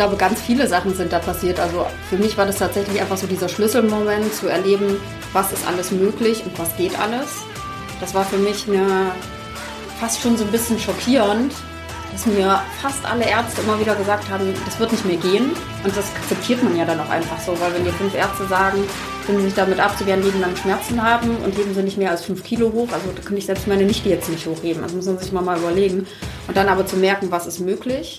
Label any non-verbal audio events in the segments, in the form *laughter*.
glaube, ganz viele Sachen sind da passiert. Also für mich war das tatsächlich einfach so dieser Schlüsselmoment zu erleben, was ist alles möglich und was geht alles. Das war für mich eine, fast schon so ein bisschen schockierend, dass mir fast alle Ärzte immer wieder gesagt haben, das wird nicht mehr gehen. Und das akzeptiert man ja dann auch einfach so, weil wenn dir fünf Ärzte sagen, finden sich damit ab, sie werden Leben lang Schmerzen haben und heben sie nicht mehr als fünf Kilo hoch. Also da könnte ich selbst meine Nichte jetzt nicht hochheben. Also muss man sich mal überlegen. Und dann aber zu merken, was ist möglich.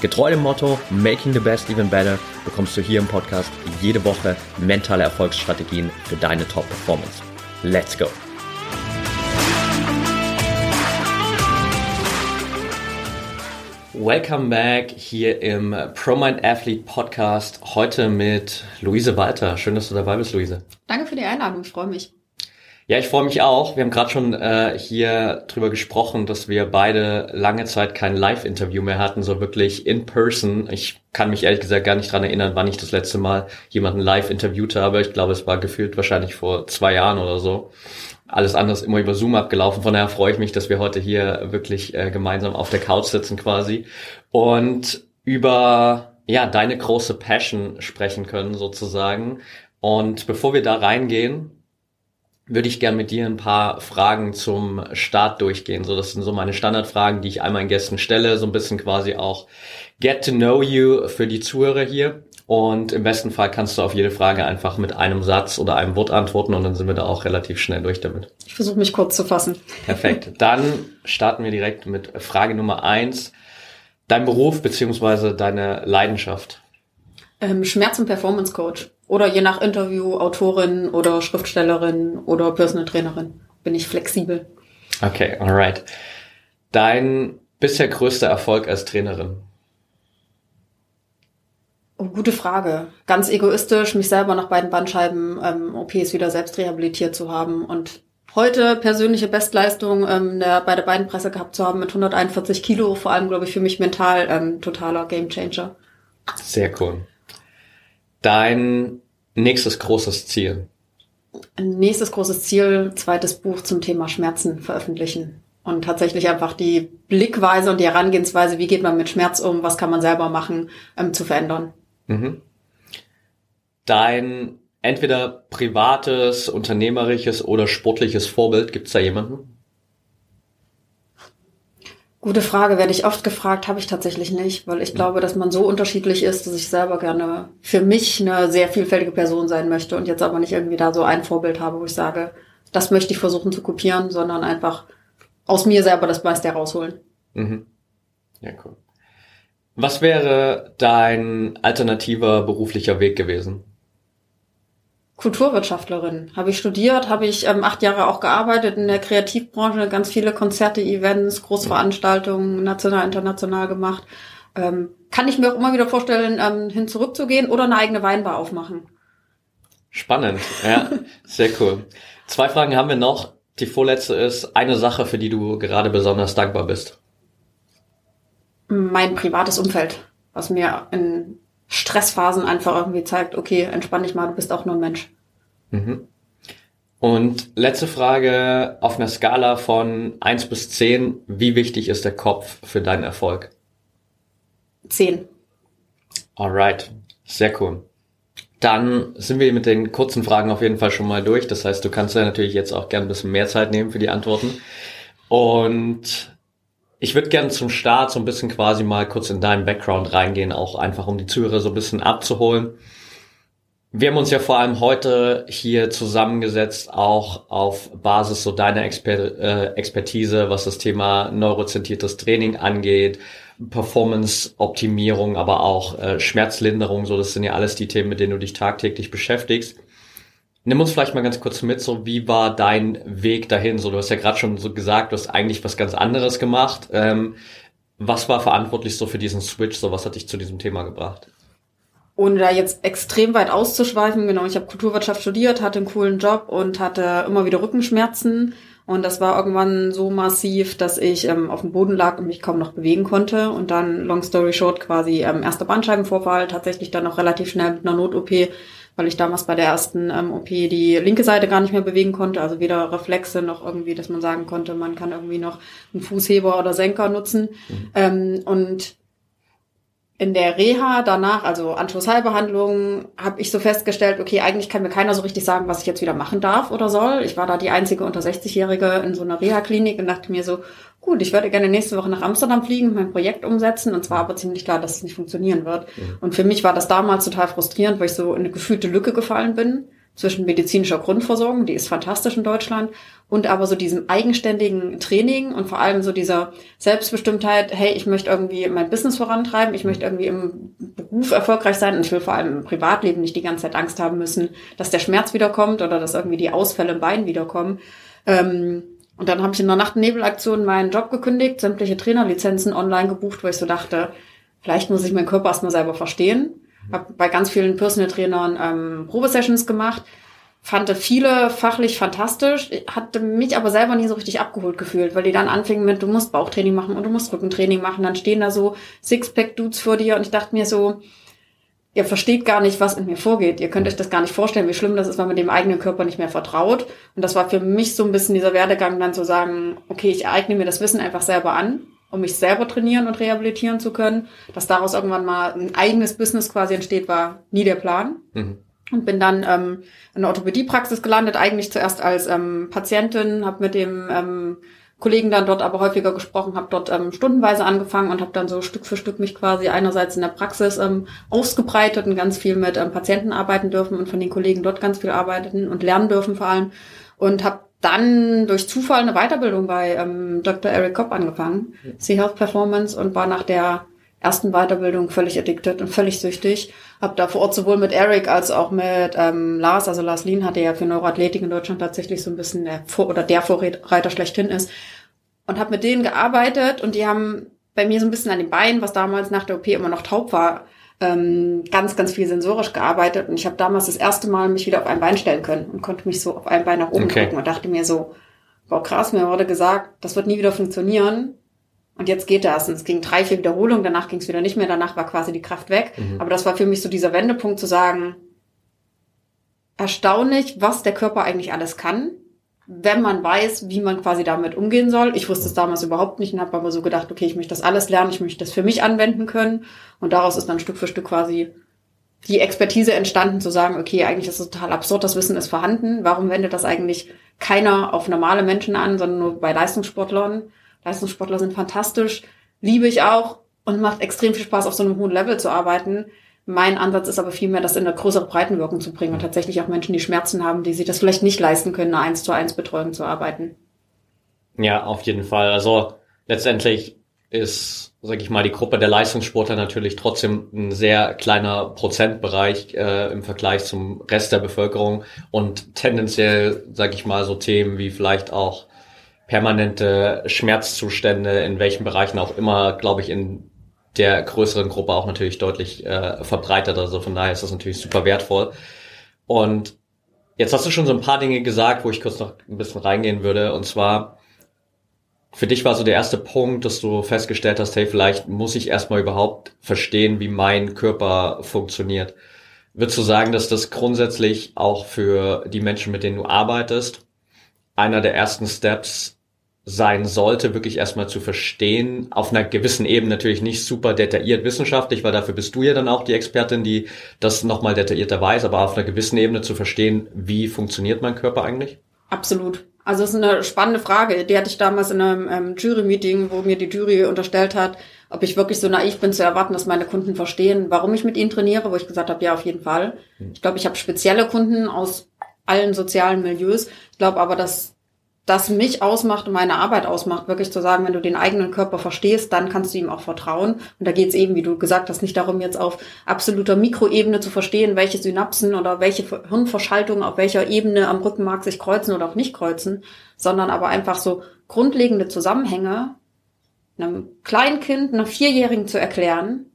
Getreu dem Motto Making the Best Even Better bekommst du hier im Podcast jede Woche mentale Erfolgsstrategien für deine Top-Performance. Let's go! Welcome back hier im ProMind Athlete Podcast. Heute mit Luise Walter. Schön, dass du dabei bist, Luise. Danke für die Einladung, ich freue mich. Ja, ich freue mich auch. Wir haben gerade schon äh, hier drüber gesprochen, dass wir beide lange Zeit kein Live-Interview mehr hatten, so wirklich in person. Ich kann mich ehrlich gesagt gar nicht dran erinnern, wann ich das letzte Mal jemanden live interviewt habe. Ich glaube, es war gefühlt wahrscheinlich vor zwei Jahren oder so. Alles andere ist immer über Zoom abgelaufen. Von daher freue ich mich, dass wir heute hier wirklich äh, gemeinsam auf der Couch sitzen quasi und über ja deine große Passion sprechen können sozusagen. Und bevor wir da reingehen, würde ich gern mit dir ein paar Fragen zum Start durchgehen. So, das sind so meine Standardfragen, die ich all meinen Gästen stelle. So ein bisschen quasi auch get to know you für die Zuhörer hier. Und im besten Fall kannst du auf jede Frage einfach mit einem Satz oder einem Wort antworten und dann sind wir da auch relativ schnell durch damit. Ich versuche mich kurz zu fassen. Perfekt. *laughs* Dann starten wir direkt mit Frage Nummer eins. Dein Beruf beziehungsweise deine Leidenschaft. Ähm, Schmerz- und Performance Coach. Oder je nach Interview Autorin oder Schriftstellerin oder Personal Trainerin. Bin ich flexibel. Okay, alright. Dein bisher größter Erfolg als Trainerin? Oh, gute Frage. Ganz egoistisch, mich selber nach beiden Bandscheiben ähm, OPs wieder selbst rehabilitiert zu haben und heute persönliche Bestleistung ähm, der, bei der beiden Presse gehabt zu haben mit 141 Kilo, vor allem glaube ich für mich mental ähm, totaler Gamechanger. Sehr cool. Dein nächstes großes Ziel? Nächstes großes Ziel, zweites Buch zum Thema Schmerzen veröffentlichen. Und tatsächlich einfach die Blickweise und die Herangehensweise, wie geht man mit Schmerz um, was kann man selber machen, ähm, zu verändern. Mhm. Dein entweder privates, unternehmerisches oder sportliches Vorbild, gibt es da jemanden? Gute Frage, werde ich oft gefragt, habe ich tatsächlich nicht, weil ich glaube, dass man so unterschiedlich ist, dass ich selber gerne für mich eine sehr vielfältige Person sein möchte und jetzt aber nicht irgendwie da so ein Vorbild habe, wo ich sage, das möchte ich versuchen zu kopieren, sondern einfach aus mir selber das meiste herausholen. Mhm. Ja, cool. Was wäre dein alternativer beruflicher Weg gewesen? Kulturwirtschaftlerin. Habe ich studiert, habe ich ähm, acht Jahre auch gearbeitet in der Kreativbranche, ganz viele Konzerte, Events, Großveranstaltungen, national, international gemacht. Ähm, kann ich mir auch immer wieder vorstellen, ähm, hin zurückzugehen oder eine eigene Weinbar aufmachen. Spannend, ja, sehr cool. Zwei Fragen haben wir noch. Die vorletzte ist eine Sache, für die du gerade besonders dankbar bist. Mein privates Umfeld, was mir in Stressphasen einfach irgendwie zeigt, okay, entspann dich mal, du bist auch nur ein Mensch. Mhm. Und letzte Frage auf einer Skala von eins bis zehn: wie wichtig ist der Kopf für deinen Erfolg? Zehn. Alright, sehr cool. Dann sind wir mit den kurzen Fragen auf jeden Fall schon mal durch. Das heißt, du kannst ja natürlich jetzt auch gerne ein bisschen mehr Zeit nehmen für die Antworten. Und ich würde gerne zum Start so ein bisschen quasi mal kurz in deinen Background reingehen, auch einfach um die Zuhörer so ein bisschen abzuholen. Wir haben uns ja vor allem heute hier zusammengesetzt, auch auf Basis so deiner Exper äh, Expertise, was das Thema neurozentriertes Training angeht, Performance-Optimierung, aber auch äh, Schmerzlinderung, so das sind ja alles die Themen, mit denen du dich tagtäglich beschäftigst. Nimm uns vielleicht mal ganz kurz mit, so wie war dein Weg dahin? So, du hast ja gerade schon so gesagt, du hast eigentlich was ganz anderes gemacht. Ähm, Was war verantwortlich so für diesen Switch? So was hat dich zu diesem Thema gebracht? ohne da jetzt extrem weit auszuschweifen, genau, ich habe Kulturwirtschaft studiert, hatte einen coolen Job und hatte immer wieder Rückenschmerzen. Und das war irgendwann so massiv, dass ich ähm, auf dem Boden lag und mich kaum noch bewegen konnte. Und dann, long story short, quasi ähm, erster Bandscheibenvorfall, tatsächlich dann auch relativ schnell mit einer Not-OP, weil ich damals bei der ersten ähm, OP die linke Seite gar nicht mehr bewegen konnte. Also weder Reflexe noch irgendwie, dass man sagen konnte, man kann irgendwie noch einen Fußheber oder Senker nutzen. Mhm. Ähm, und in der Reha danach, also Anschlussheilbehandlung, habe ich so festgestellt, okay, eigentlich kann mir keiner so richtig sagen, was ich jetzt wieder machen darf oder soll. Ich war da die einzige unter 60-Jährige in so einer Reha-Klinik und dachte mir so, gut, ich würde gerne nächste Woche nach Amsterdam fliegen, mein Projekt umsetzen und zwar aber ziemlich klar, dass es nicht funktionieren wird. Und für mich war das damals total frustrierend, weil ich so in eine gefühlte Lücke gefallen bin zwischen medizinischer Grundversorgung, die ist fantastisch in Deutschland, und aber so diesem eigenständigen Training und vor allem so dieser Selbstbestimmtheit, hey, ich möchte irgendwie mein Business vorantreiben, ich möchte irgendwie im Beruf erfolgreich sein und ich will vor allem im Privatleben nicht die ganze Zeit Angst haben müssen, dass der Schmerz wiederkommt oder dass irgendwie die Ausfälle im Bein wiederkommen. Ähm, und dann habe ich in der Nacht- Nebelaktion meinen Job gekündigt, sämtliche Trainerlizenzen online gebucht, wo ich so dachte, vielleicht muss ich meinen Körper erstmal selber verstehen habe bei ganz vielen Personal Trainern ähm, Probesessions gemacht, fand viele fachlich fantastisch, hatte mich aber selber nie so richtig abgeholt gefühlt, weil die dann anfingen mit, du musst Bauchtraining machen und du musst Rückentraining machen, dann stehen da so Sixpack-Dudes vor dir und ich dachte mir so, ihr versteht gar nicht, was in mir vorgeht. Ihr könnt euch das gar nicht vorstellen, wie schlimm das ist, wenn man dem eigenen Körper nicht mehr vertraut. Und das war für mich so ein bisschen dieser Werdegang, dann zu sagen, okay, ich eigne mir das Wissen einfach selber an um mich selber trainieren und rehabilitieren zu können. Dass daraus irgendwann mal ein eigenes Business quasi entsteht, war nie der Plan. Mhm. Und bin dann ähm, in der Orthopädiepraxis gelandet, eigentlich zuerst als ähm, Patientin, habe mit dem ähm, Kollegen dann dort aber häufiger gesprochen, habe dort ähm, stundenweise angefangen und habe dann so Stück für Stück mich quasi einerseits in der Praxis ähm, ausgebreitet und ganz viel mit ähm, Patienten arbeiten dürfen und von den Kollegen dort ganz viel arbeiten und lernen dürfen vor allem und habe dann durch Zufall eine Weiterbildung bei ähm, Dr. Eric Kopp angefangen, ja. Sea Health Performance und war nach der ersten Weiterbildung völlig addicted und völlig süchtig. Hab da vor Ort sowohl mit Eric als auch mit ähm, Lars, also Lars Lien hatte ja für Neuroathletik in Deutschland tatsächlich so ein bisschen der Vor oder der Vorreiter schlechthin ist und habe mit denen gearbeitet und die haben bei mir so ein bisschen an den Beinen, was damals nach der OP immer noch taub war, ähm, ganz, ganz viel sensorisch gearbeitet und ich habe damals das erste Mal mich wieder auf ein Bein stellen können und konnte mich so auf ein Bein nach oben okay. gucken und dachte mir so, wow krass, mir wurde gesagt, das wird nie wieder funktionieren. Und jetzt geht das. Und es ging drei, vier Wiederholungen, danach ging es wieder nicht mehr, danach war quasi die Kraft weg. Mhm. Aber das war für mich so dieser Wendepunkt zu sagen, erstaunlich, was der Körper eigentlich alles kann wenn man weiß, wie man quasi damit umgehen soll. Ich wusste es damals überhaupt nicht und habe aber so gedacht, okay, ich möchte das alles lernen, ich möchte das für mich anwenden können. Und daraus ist dann Stück für Stück quasi die Expertise entstanden, zu sagen, okay, eigentlich ist es total absurd, das Wissen ist vorhanden. Warum wendet das eigentlich keiner auf normale Menschen an, sondern nur bei Leistungssportlern? Leistungssportler sind fantastisch, liebe ich auch und macht extrem viel Spaß, auf so einem hohen Level zu arbeiten. Mein Ansatz ist aber vielmehr, das in eine größere Breitenwirkung zu bringen und tatsächlich auch Menschen, die Schmerzen haben, die sich das vielleicht nicht leisten können, eine 1 zu 1 Betreuung zu arbeiten. Ja, auf jeden Fall. Also letztendlich ist, sag ich mal, die Gruppe der Leistungssportler natürlich trotzdem ein sehr kleiner Prozentbereich äh, im Vergleich zum Rest der Bevölkerung und tendenziell, sag ich mal, so Themen wie vielleicht auch permanente Schmerzzustände, in welchen Bereichen auch immer, glaube ich, in der größeren Gruppe auch natürlich deutlich äh, verbreitet. Also von daher ist das natürlich super wertvoll. Und jetzt hast du schon so ein paar Dinge gesagt, wo ich kurz noch ein bisschen reingehen würde. Und zwar, für dich war so der erste Punkt, dass du festgestellt hast, hey, vielleicht muss ich erstmal überhaupt verstehen, wie mein Körper funktioniert. Würdest du sagen, dass das grundsätzlich auch für die Menschen, mit denen du arbeitest, einer der ersten Steps sein sollte, wirklich erstmal zu verstehen, auf einer gewissen Ebene natürlich nicht super detailliert wissenschaftlich, weil dafür bist du ja dann auch die Expertin, die das nochmal detaillierter weiß, aber auf einer gewissen Ebene zu verstehen, wie funktioniert mein Körper eigentlich? Absolut. Also das ist eine spannende Frage. Die hatte ich damals in einem ähm, Jury-Meeting, wo mir die Jury unterstellt hat, ob ich wirklich so naiv bin zu erwarten, dass meine Kunden verstehen, warum ich mit ihnen trainiere, wo ich gesagt habe, ja, auf jeden Fall. Hm. Ich glaube, ich habe spezielle Kunden aus allen sozialen Milieus. Ich glaube aber, dass das mich ausmacht und meine Arbeit ausmacht, wirklich zu sagen, wenn du den eigenen Körper verstehst, dann kannst du ihm auch vertrauen. Und da geht es eben, wie du gesagt hast, nicht darum, jetzt auf absoluter Mikroebene zu verstehen, welche Synapsen oder welche Hirnverschaltungen auf welcher Ebene am Rückenmark sich kreuzen oder auch nicht kreuzen, sondern aber einfach so grundlegende Zusammenhänge einem Kleinkind, einer Vierjährigen zu erklären,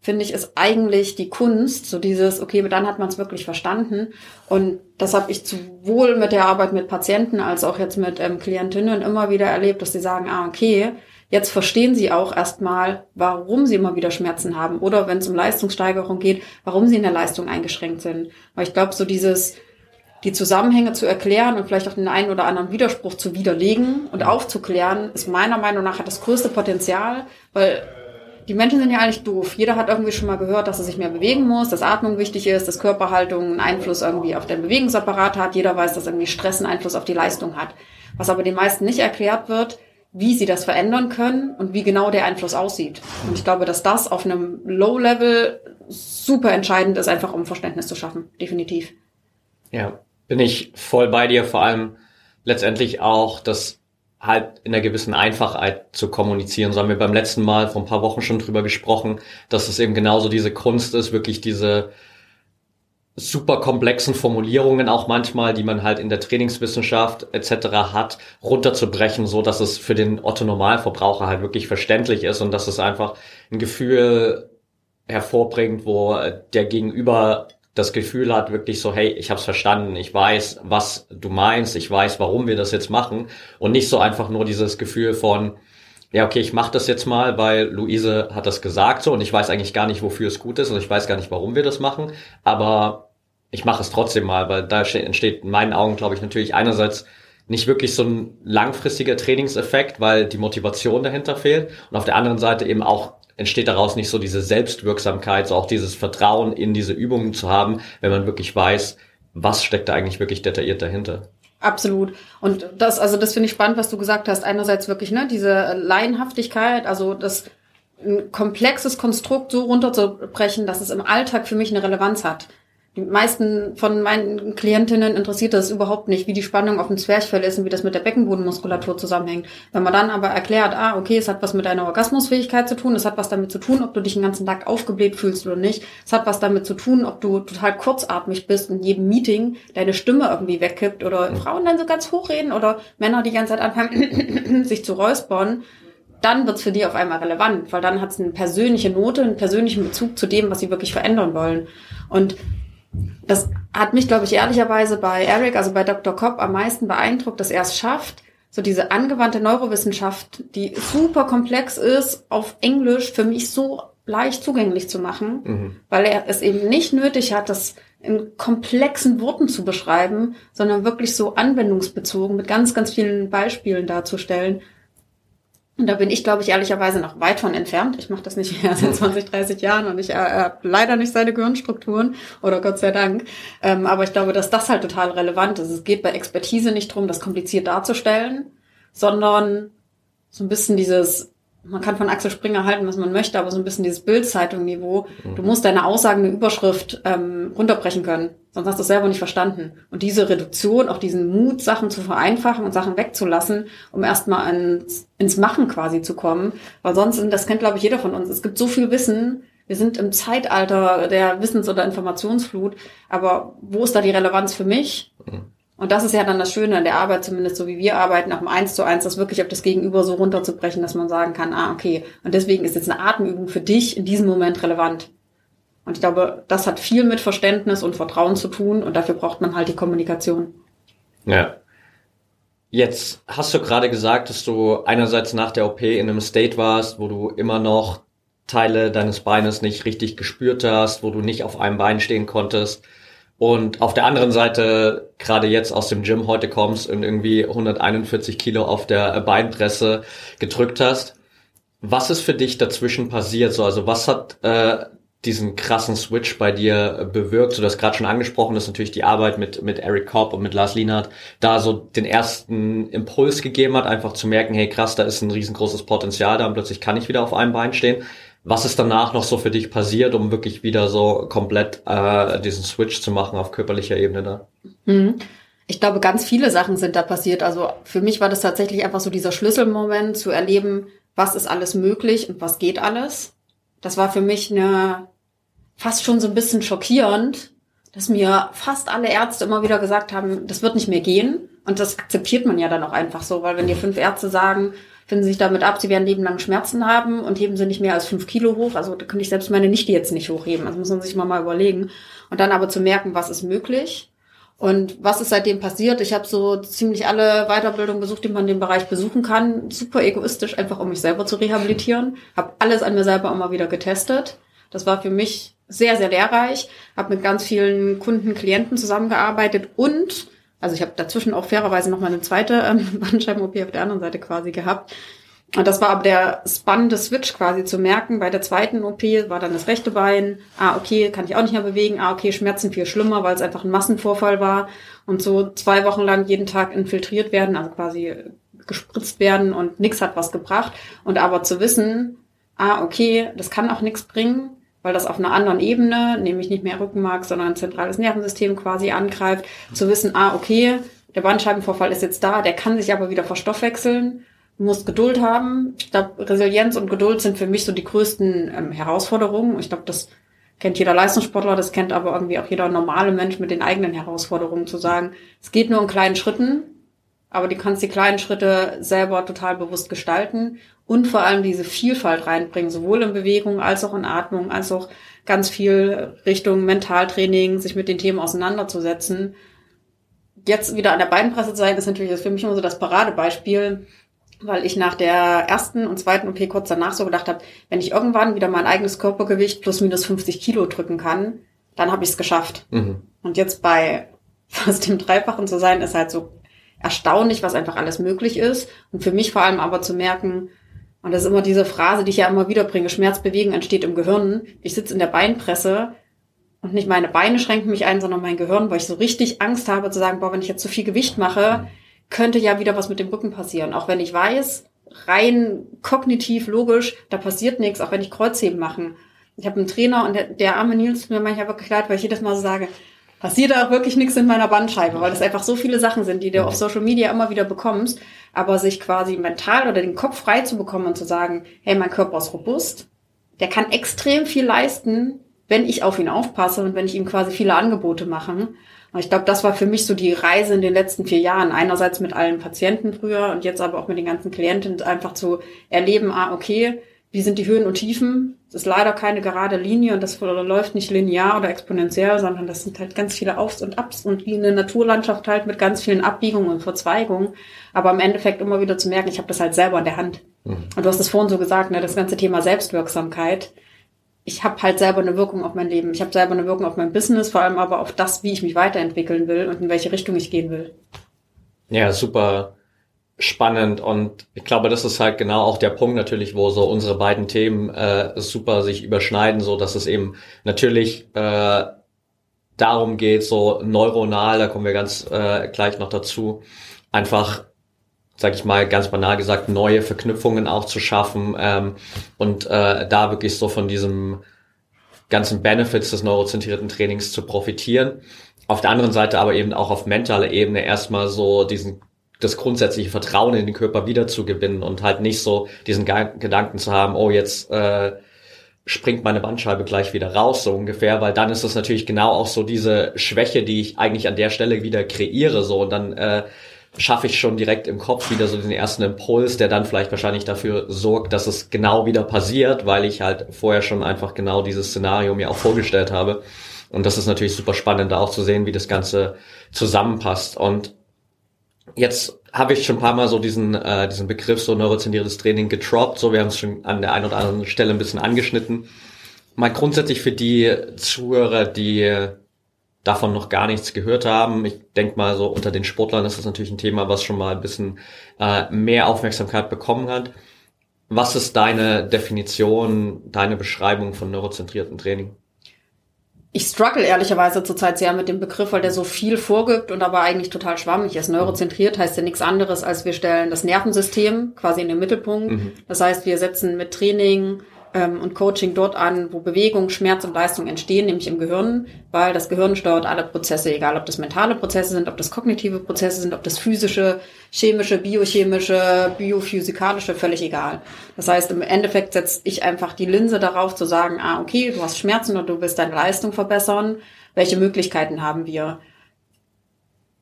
finde ich, ist eigentlich die Kunst, so dieses, okay, dann hat man es wirklich verstanden. Und das habe ich sowohl mit der Arbeit mit Patienten als auch jetzt mit ähm, Klientinnen immer wieder erlebt, dass sie sagen, ah, okay, jetzt verstehen sie auch erstmal, warum sie immer wieder Schmerzen haben oder wenn es um Leistungssteigerung geht, warum sie in der Leistung eingeschränkt sind. Weil ich glaube, so dieses, die Zusammenhänge zu erklären und vielleicht auch den einen oder anderen Widerspruch zu widerlegen und aufzuklären, ist meiner Meinung nach das größte Potenzial, weil die Menschen sind ja eigentlich doof. Jeder hat irgendwie schon mal gehört, dass er sich mehr bewegen muss, dass Atmung wichtig ist, dass Körperhaltung einen Einfluss irgendwie auf den Bewegungsapparat hat. Jeder weiß, dass irgendwie Stress einen Einfluss auf die Leistung hat. Was aber den meisten nicht erklärt wird, wie sie das verändern können und wie genau der Einfluss aussieht. Und ich glaube, dass das auf einem Low-Level super entscheidend ist, einfach um Verständnis zu schaffen. Definitiv. Ja, bin ich voll bei dir, vor allem letztendlich auch das halt in einer gewissen Einfachheit zu kommunizieren. So haben wir beim letzten Mal vor ein paar Wochen schon drüber gesprochen, dass es eben genauso diese Kunst ist, wirklich diese super komplexen Formulierungen auch manchmal, die man halt in der Trainingswissenschaft etc. hat, runterzubrechen, so dass es für den Otto Normalverbraucher halt wirklich verständlich ist und dass es einfach ein Gefühl hervorbringt, wo der Gegenüber das Gefühl hat, wirklich so, hey, ich habe es verstanden, ich weiß, was du meinst, ich weiß, warum wir das jetzt machen. Und nicht so einfach nur dieses Gefühl von, ja, okay, ich mache das jetzt mal, weil Luise hat das gesagt so und ich weiß eigentlich gar nicht, wofür es gut ist und ich weiß gar nicht, warum wir das machen, aber ich mache es trotzdem mal, weil da entsteht in meinen Augen, glaube ich, natürlich einerseits nicht wirklich so ein langfristiger Trainingseffekt, weil die Motivation dahinter fehlt und auf der anderen Seite eben auch entsteht daraus nicht so diese Selbstwirksamkeit, so auch dieses Vertrauen in diese Übungen zu haben, wenn man wirklich weiß, was steckt da eigentlich wirklich detailliert dahinter. Absolut. Und das, also das finde ich spannend, was du gesagt hast. Einerseits wirklich, ne, diese Laienhaftigkeit, also das ein komplexes Konstrukt so runterzubrechen, dass es im Alltag für mich eine Relevanz hat. Die meisten von meinen Klientinnen interessiert das überhaupt nicht, wie die Spannung auf dem Zwerchfell ist und wie das mit der Beckenbodenmuskulatur zusammenhängt. Wenn man dann aber erklärt, ah, okay, es hat was mit deiner Orgasmusfähigkeit zu tun, es hat was damit zu tun, ob du dich den ganzen Tag aufgebläht fühlst oder nicht, es hat was damit zu tun, ob du total kurzatmig bist und in jedem Meeting deine Stimme irgendwie wegkippt oder. Frauen dann so ganz hoch reden oder Männer die ganze Zeit anfangen, *clears throat* sich zu räuspern, dann wird's für die auf einmal relevant, weil dann hat's eine persönliche Note, einen persönlichen Bezug zu dem, was sie wirklich verändern wollen. Und das hat mich, glaube ich, ehrlicherweise bei Eric, also bei Dr. Kopp, am meisten beeindruckt, dass er es schafft, so diese angewandte Neurowissenschaft, die super komplex ist, auf Englisch für mich so leicht zugänglich zu machen, mhm. weil er es eben nicht nötig hat, das in komplexen Worten zu beschreiben, sondern wirklich so anwendungsbezogen mit ganz, ganz vielen Beispielen darzustellen, und da bin ich, glaube ich, ehrlicherweise noch weit von entfernt. Ich mache das nicht mehr seit 20, 30 Jahren und ich äh, habe leider nicht seine Gehirnstrukturen oder Gott sei Dank. Ähm, aber ich glaube, dass das halt total relevant ist. Es geht bei Expertise nicht drum, das kompliziert darzustellen, sondern so ein bisschen dieses man kann von Axel Springer halten, was man möchte, aber so ein bisschen dieses Bildzeitung-Niveau. Mhm. Du musst deine Aussagen, eine Überschrift ähm, runterbrechen können, sonst hast du es selber nicht verstanden. Und diese Reduktion, auch diesen Mut, Sachen zu vereinfachen und Sachen wegzulassen, um erstmal ins, ins Machen quasi zu kommen. Weil sonst, das kennt glaube ich jeder von uns, es gibt so viel Wissen, wir sind im Zeitalter der Wissens- oder Informationsflut, aber wo ist da die Relevanz für mich? Mhm. Und das ist ja dann das Schöne an der Arbeit, zumindest so wie wir arbeiten, auch im Eins zu eins, das wirklich auf das Gegenüber so runterzubrechen, dass man sagen kann, ah, okay, und deswegen ist jetzt eine Atemübung für dich in diesem Moment relevant. Und ich glaube, das hat viel mit Verständnis und Vertrauen zu tun und dafür braucht man halt die Kommunikation. Ja. Jetzt hast du gerade gesagt, dass du einerseits nach der OP in einem State warst, wo du immer noch Teile deines Beines nicht richtig gespürt hast, wo du nicht auf einem Bein stehen konntest und auf der anderen Seite gerade jetzt aus dem Gym heute kommst und irgendwie 141 Kilo auf der Beinpresse gedrückt hast. Was ist für dich dazwischen passiert? So, also was hat äh, diesen krassen Switch bei dir bewirkt? So, du hast gerade schon angesprochen, dass natürlich die Arbeit mit mit Eric Kopp und mit Lars Lienhardt da so den ersten Impuls gegeben hat, einfach zu merken, hey krass, da ist ein riesengroßes Potenzial da und plötzlich kann ich wieder auf einem Bein stehen. Was ist danach noch so für dich passiert, um wirklich wieder so komplett äh, diesen Switch zu machen auf körperlicher Ebene da? Mhm. Ich glaube, ganz viele Sachen sind da passiert. Also für mich war das tatsächlich einfach so dieser Schlüsselmoment zu erleben, was ist alles möglich und was geht alles. Das war für mich eine fast schon so ein bisschen schockierend, dass mir fast alle Ärzte immer wieder gesagt haben, das wird nicht mehr gehen. Und das akzeptiert man ja dann auch einfach so, weil wenn dir fünf Ärzte sagen, finden sich damit ab, sie werden lebenlang Schmerzen haben und heben sie nicht mehr als fünf Kilo hoch. Also da könnte ich selbst meine Nichte jetzt nicht hochheben. Also muss man sich mal, mal überlegen. Und dann aber zu merken, was ist möglich und was ist seitdem passiert. Ich habe so ziemlich alle Weiterbildungen besucht, die man in dem Bereich besuchen kann. Super egoistisch, einfach um mich selber zu rehabilitieren. Habe alles an mir selber immer wieder getestet. Das war für mich sehr, sehr lehrreich. Habe mit ganz vielen Kunden, Klienten zusammengearbeitet und also ich habe dazwischen auch fairerweise noch mal eine zweite ähm, *laughs* Bandscheiben-OP auf der anderen Seite quasi gehabt. Und das war aber der spannende Switch quasi zu merken. Bei der zweiten OP war dann das rechte Bein. Ah, okay, kann ich auch nicht mehr bewegen. Ah, okay, Schmerzen viel schlimmer, weil es einfach ein Massenvorfall war. Und so zwei Wochen lang jeden Tag infiltriert werden, also quasi gespritzt werden und nichts hat was gebracht. Und aber zu wissen, ah, okay, das kann auch nichts bringen weil das auf einer anderen Ebene, nämlich nicht mehr Rückenmark, sondern ein zentrales Nervensystem quasi angreift, zu wissen, ah, okay, der Bandscheibenvorfall ist jetzt da, der kann sich aber wieder verstoffwechseln. Du musst Geduld haben. Ich glaube, Resilienz und Geduld sind für mich so die größten ähm, Herausforderungen. Ich glaube, das kennt jeder Leistungssportler, das kennt aber irgendwie auch jeder normale Mensch mit den eigenen Herausforderungen zu sagen, es geht nur in kleinen Schritten, aber du kannst die kleinen Schritte selber total bewusst gestalten und vor allem diese Vielfalt reinbringen, sowohl in Bewegung als auch in Atmung, als auch ganz viel Richtung Mentaltraining, sich mit den Themen auseinanderzusetzen. Jetzt wieder an der Beinpresse zu sein, ist natürlich für mich immer so das Paradebeispiel, weil ich nach der ersten und zweiten OP kurz danach so gedacht habe, wenn ich irgendwann wieder mein eigenes Körpergewicht plus minus 50 Kilo drücken kann, dann habe ich es geschafft. Mhm. Und jetzt bei *laughs* fast dem Dreifachen zu sein, ist halt so erstaunlich, was einfach alles möglich ist. Und für mich vor allem aber zu merken, und das ist immer diese Phrase, die ich ja immer wieder bringe, Schmerzbewegen entsteht im Gehirn. Ich sitze in der Beinpresse und nicht meine Beine schränken mich ein, sondern mein Gehirn, weil ich so richtig Angst habe zu sagen, boah, wenn ich jetzt zu viel Gewicht mache, könnte ja wieder was mit dem Rücken passieren. Auch wenn ich weiß, rein kognitiv, logisch, da passiert nichts, auch wenn ich Kreuzheben mache. Ich habe einen Trainer und der, der arme Nils mir manchmal wirklich leid, weil ich jedes Mal so sage, passiert da auch wirklich nichts in meiner Bandscheibe, weil das einfach so viele Sachen sind, die du auf Social Media immer wieder bekommst. Aber sich quasi mental oder den Kopf frei zu bekommen und zu sagen, hey, mein Körper ist robust, der kann extrem viel leisten, wenn ich auf ihn aufpasse und wenn ich ihm quasi viele Angebote mache. Und ich glaube, das war für mich so die Reise in den letzten vier Jahren. Einerseits mit allen Patienten früher und jetzt aber auch mit den ganzen Klienten einfach zu erleben, ah, okay, wie sind die Höhen und Tiefen? Es ist leider keine gerade Linie und das läuft nicht linear oder exponentiell, sondern das sind halt ganz viele Aufs und Abs und wie eine Naturlandschaft halt mit ganz vielen Abbiegungen und Verzweigungen. Aber im Endeffekt immer wieder zu merken, ich habe das halt selber in der Hand. Mhm. Und du hast es vorhin so gesagt, ne, das ganze Thema Selbstwirksamkeit. Ich habe halt selber eine Wirkung auf mein Leben. Ich habe selber eine Wirkung auf mein Business, vor allem aber auf das, wie ich mich weiterentwickeln will und in welche Richtung ich gehen will. Ja, super spannend und ich glaube, das ist halt genau auch der Punkt natürlich, wo so unsere beiden Themen äh, super sich überschneiden, so dass es eben natürlich äh, darum geht, so neuronal, da kommen wir ganz äh, gleich noch dazu, einfach sag ich mal, ganz banal gesagt, neue Verknüpfungen auch zu schaffen ähm, und äh, da wirklich so von diesem ganzen Benefits des neurozentrierten Trainings zu profitieren. Auf der anderen Seite aber eben auch auf mentaler Ebene erstmal so diesen das grundsätzliche Vertrauen in den Körper wiederzugewinnen und halt nicht so diesen Gedanken zu haben, oh, jetzt äh, springt meine Bandscheibe gleich wieder raus, so ungefähr, weil dann ist das natürlich genau auch so diese Schwäche, die ich eigentlich an der Stelle wieder kreiere, so und dann äh, schaffe ich schon direkt im Kopf wieder so den ersten Impuls, der dann vielleicht wahrscheinlich dafür sorgt, dass es genau wieder passiert, weil ich halt vorher schon einfach genau dieses Szenario mir auch vorgestellt habe. Und das ist natürlich super spannend, da auch zu sehen, wie das Ganze zusammenpasst. Und Jetzt habe ich schon ein paar Mal so diesen, äh, diesen Begriff so neurozentriertes Training getroppt. So, wir haben es schon an der einen oder anderen Stelle ein bisschen angeschnitten. Mal grundsätzlich für die Zuhörer, die davon noch gar nichts gehört haben. Ich denke mal, so unter den Sportlern ist das natürlich ein Thema, was schon mal ein bisschen äh, mehr Aufmerksamkeit bekommen hat. Was ist deine Definition, deine Beschreibung von neurozentriertem Training? Ich struggle ehrlicherweise zurzeit sehr mit dem Begriff, weil der so viel vorgibt und aber eigentlich total schwammig ist. Neurozentriert heißt ja nichts anderes, als wir stellen das Nervensystem quasi in den Mittelpunkt. Mhm. Das heißt, wir setzen mit Training, ähm, und Coaching dort an, wo Bewegung, Schmerz und Leistung entstehen, nämlich im Gehirn, weil das Gehirn steuert alle Prozesse, egal ob das mentale Prozesse sind, ob das kognitive Prozesse sind, ob das physische, chemische, biochemische, biophysikalische, völlig egal. Das heißt, im Endeffekt setze ich einfach die Linse darauf zu sagen, ah, okay, du hast Schmerzen und du willst deine Leistung verbessern. Welche Möglichkeiten haben wir?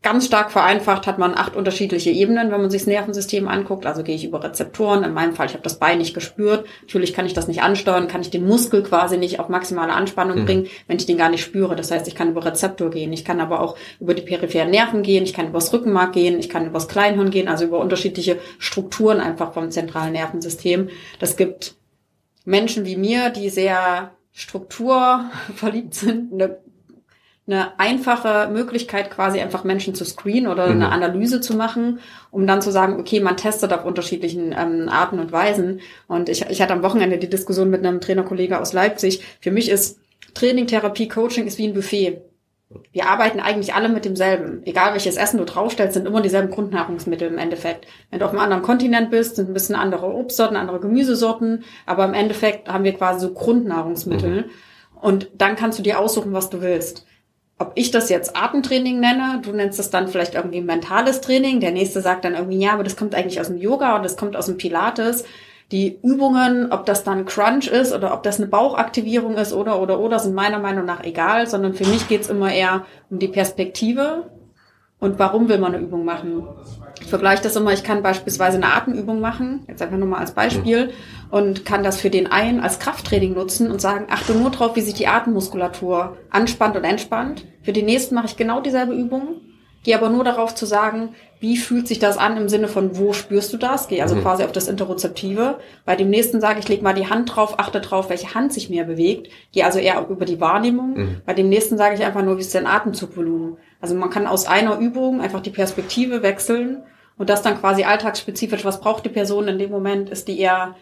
Ganz stark vereinfacht hat man acht unterschiedliche Ebenen, wenn man sich das Nervensystem anguckt. Also gehe ich über Rezeptoren. In meinem Fall, ich habe das Bein nicht gespürt. Natürlich kann ich das nicht ansteuern, kann ich den Muskel quasi nicht auf maximale Anspannung mhm. bringen, wenn ich den gar nicht spüre. Das heißt, ich kann über Rezeptor gehen. Ich kann aber auch über die peripheren Nerven gehen. Ich kann übers Rückenmark gehen. Ich kann übers Kleinhirn gehen. Also über unterschiedliche Strukturen einfach vom zentralen Nervensystem. Das gibt Menschen wie mir, die sehr strukturverliebt sind, eine eine einfache Möglichkeit, quasi einfach Menschen zu screenen oder eine mhm. Analyse zu machen, um dann zu sagen, okay, man testet auf unterschiedlichen ähm, Arten und Weisen. Und ich, ich hatte am Wochenende die Diskussion mit einem Trainerkollege aus Leipzig. Für mich ist Training, Therapie, Coaching ist wie ein Buffet. Wir arbeiten eigentlich alle mit demselben. Egal welches Essen du draufstellst, sind immer dieselben Grundnahrungsmittel im Endeffekt. Wenn du auf einem anderen Kontinent bist, sind ein bisschen andere Obstsorten, andere Gemüsesorten, aber im Endeffekt haben wir quasi so Grundnahrungsmittel. Mhm. Und dann kannst du dir aussuchen, was du willst ob ich das jetzt Atemtraining nenne, du nennst das dann vielleicht irgendwie mentales Training, der nächste sagt dann irgendwie, ja, aber das kommt eigentlich aus dem Yoga oder das kommt aus dem Pilates. Die Übungen, ob das dann Crunch ist oder ob das eine Bauchaktivierung ist oder oder oder, sind meiner Meinung nach egal, sondern für mich geht's immer eher um die Perspektive und warum will man eine Übung machen. Ich vergleiche das immer, ich kann beispielsweise eine Atemübung machen, jetzt einfach nur mal als Beispiel, und kann das für den einen als Krafttraining nutzen und sagen, achte nur drauf, wie sich die Atemmuskulatur anspannt und entspannt. Für den nächsten mache ich genau dieselbe Übung, gehe aber nur darauf zu sagen, wie fühlt sich das an im Sinne von, wo spürst du das? Gehe also mhm. quasi auf das Interozeptive. Bei dem nächsten sage ich, leg mal die Hand drauf, achte drauf, welche Hand sich mehr bewegt. Gehe also eher über die Wahrnehmung. Mhm. Bei dem nächsten sage ich einfach nur, wie ist dein Atemzugvolumen? Also man kann aus einer Übung einfach die Perspektive wechseln und das dann quasi alltagsspezifisch, was braucht die Person in dem Moment? Ist die eher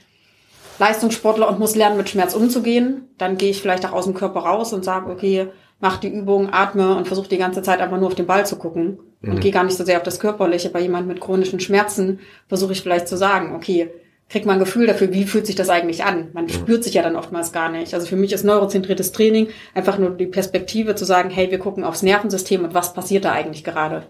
Leistungssportler und muss lernen, mit Schmerz umzugehen? Dann gehe ich vielleicht auch aus dem Körper raus und sage, okay, mach die Übung, atme und versuche die ganze Zeit einfach nur auf den Ball zu gucken mhm. und gehe gar nicht so sehr auf das Körperliche. Bei jemand mit chronischen Schmerzen versuche ich vielleicht zu sagen, okay, kriegt man ein Gefühl dafür, wie fühlt sich das eigentlich an. Man mhm. spürt sich ja dann oftmals gar nicht. Also für mich ist neurozentriertes Training einfach nur die Perspektive zu sagen, hey, wir gucken aufs Nervensystem und was passiert da eigentlich gerade.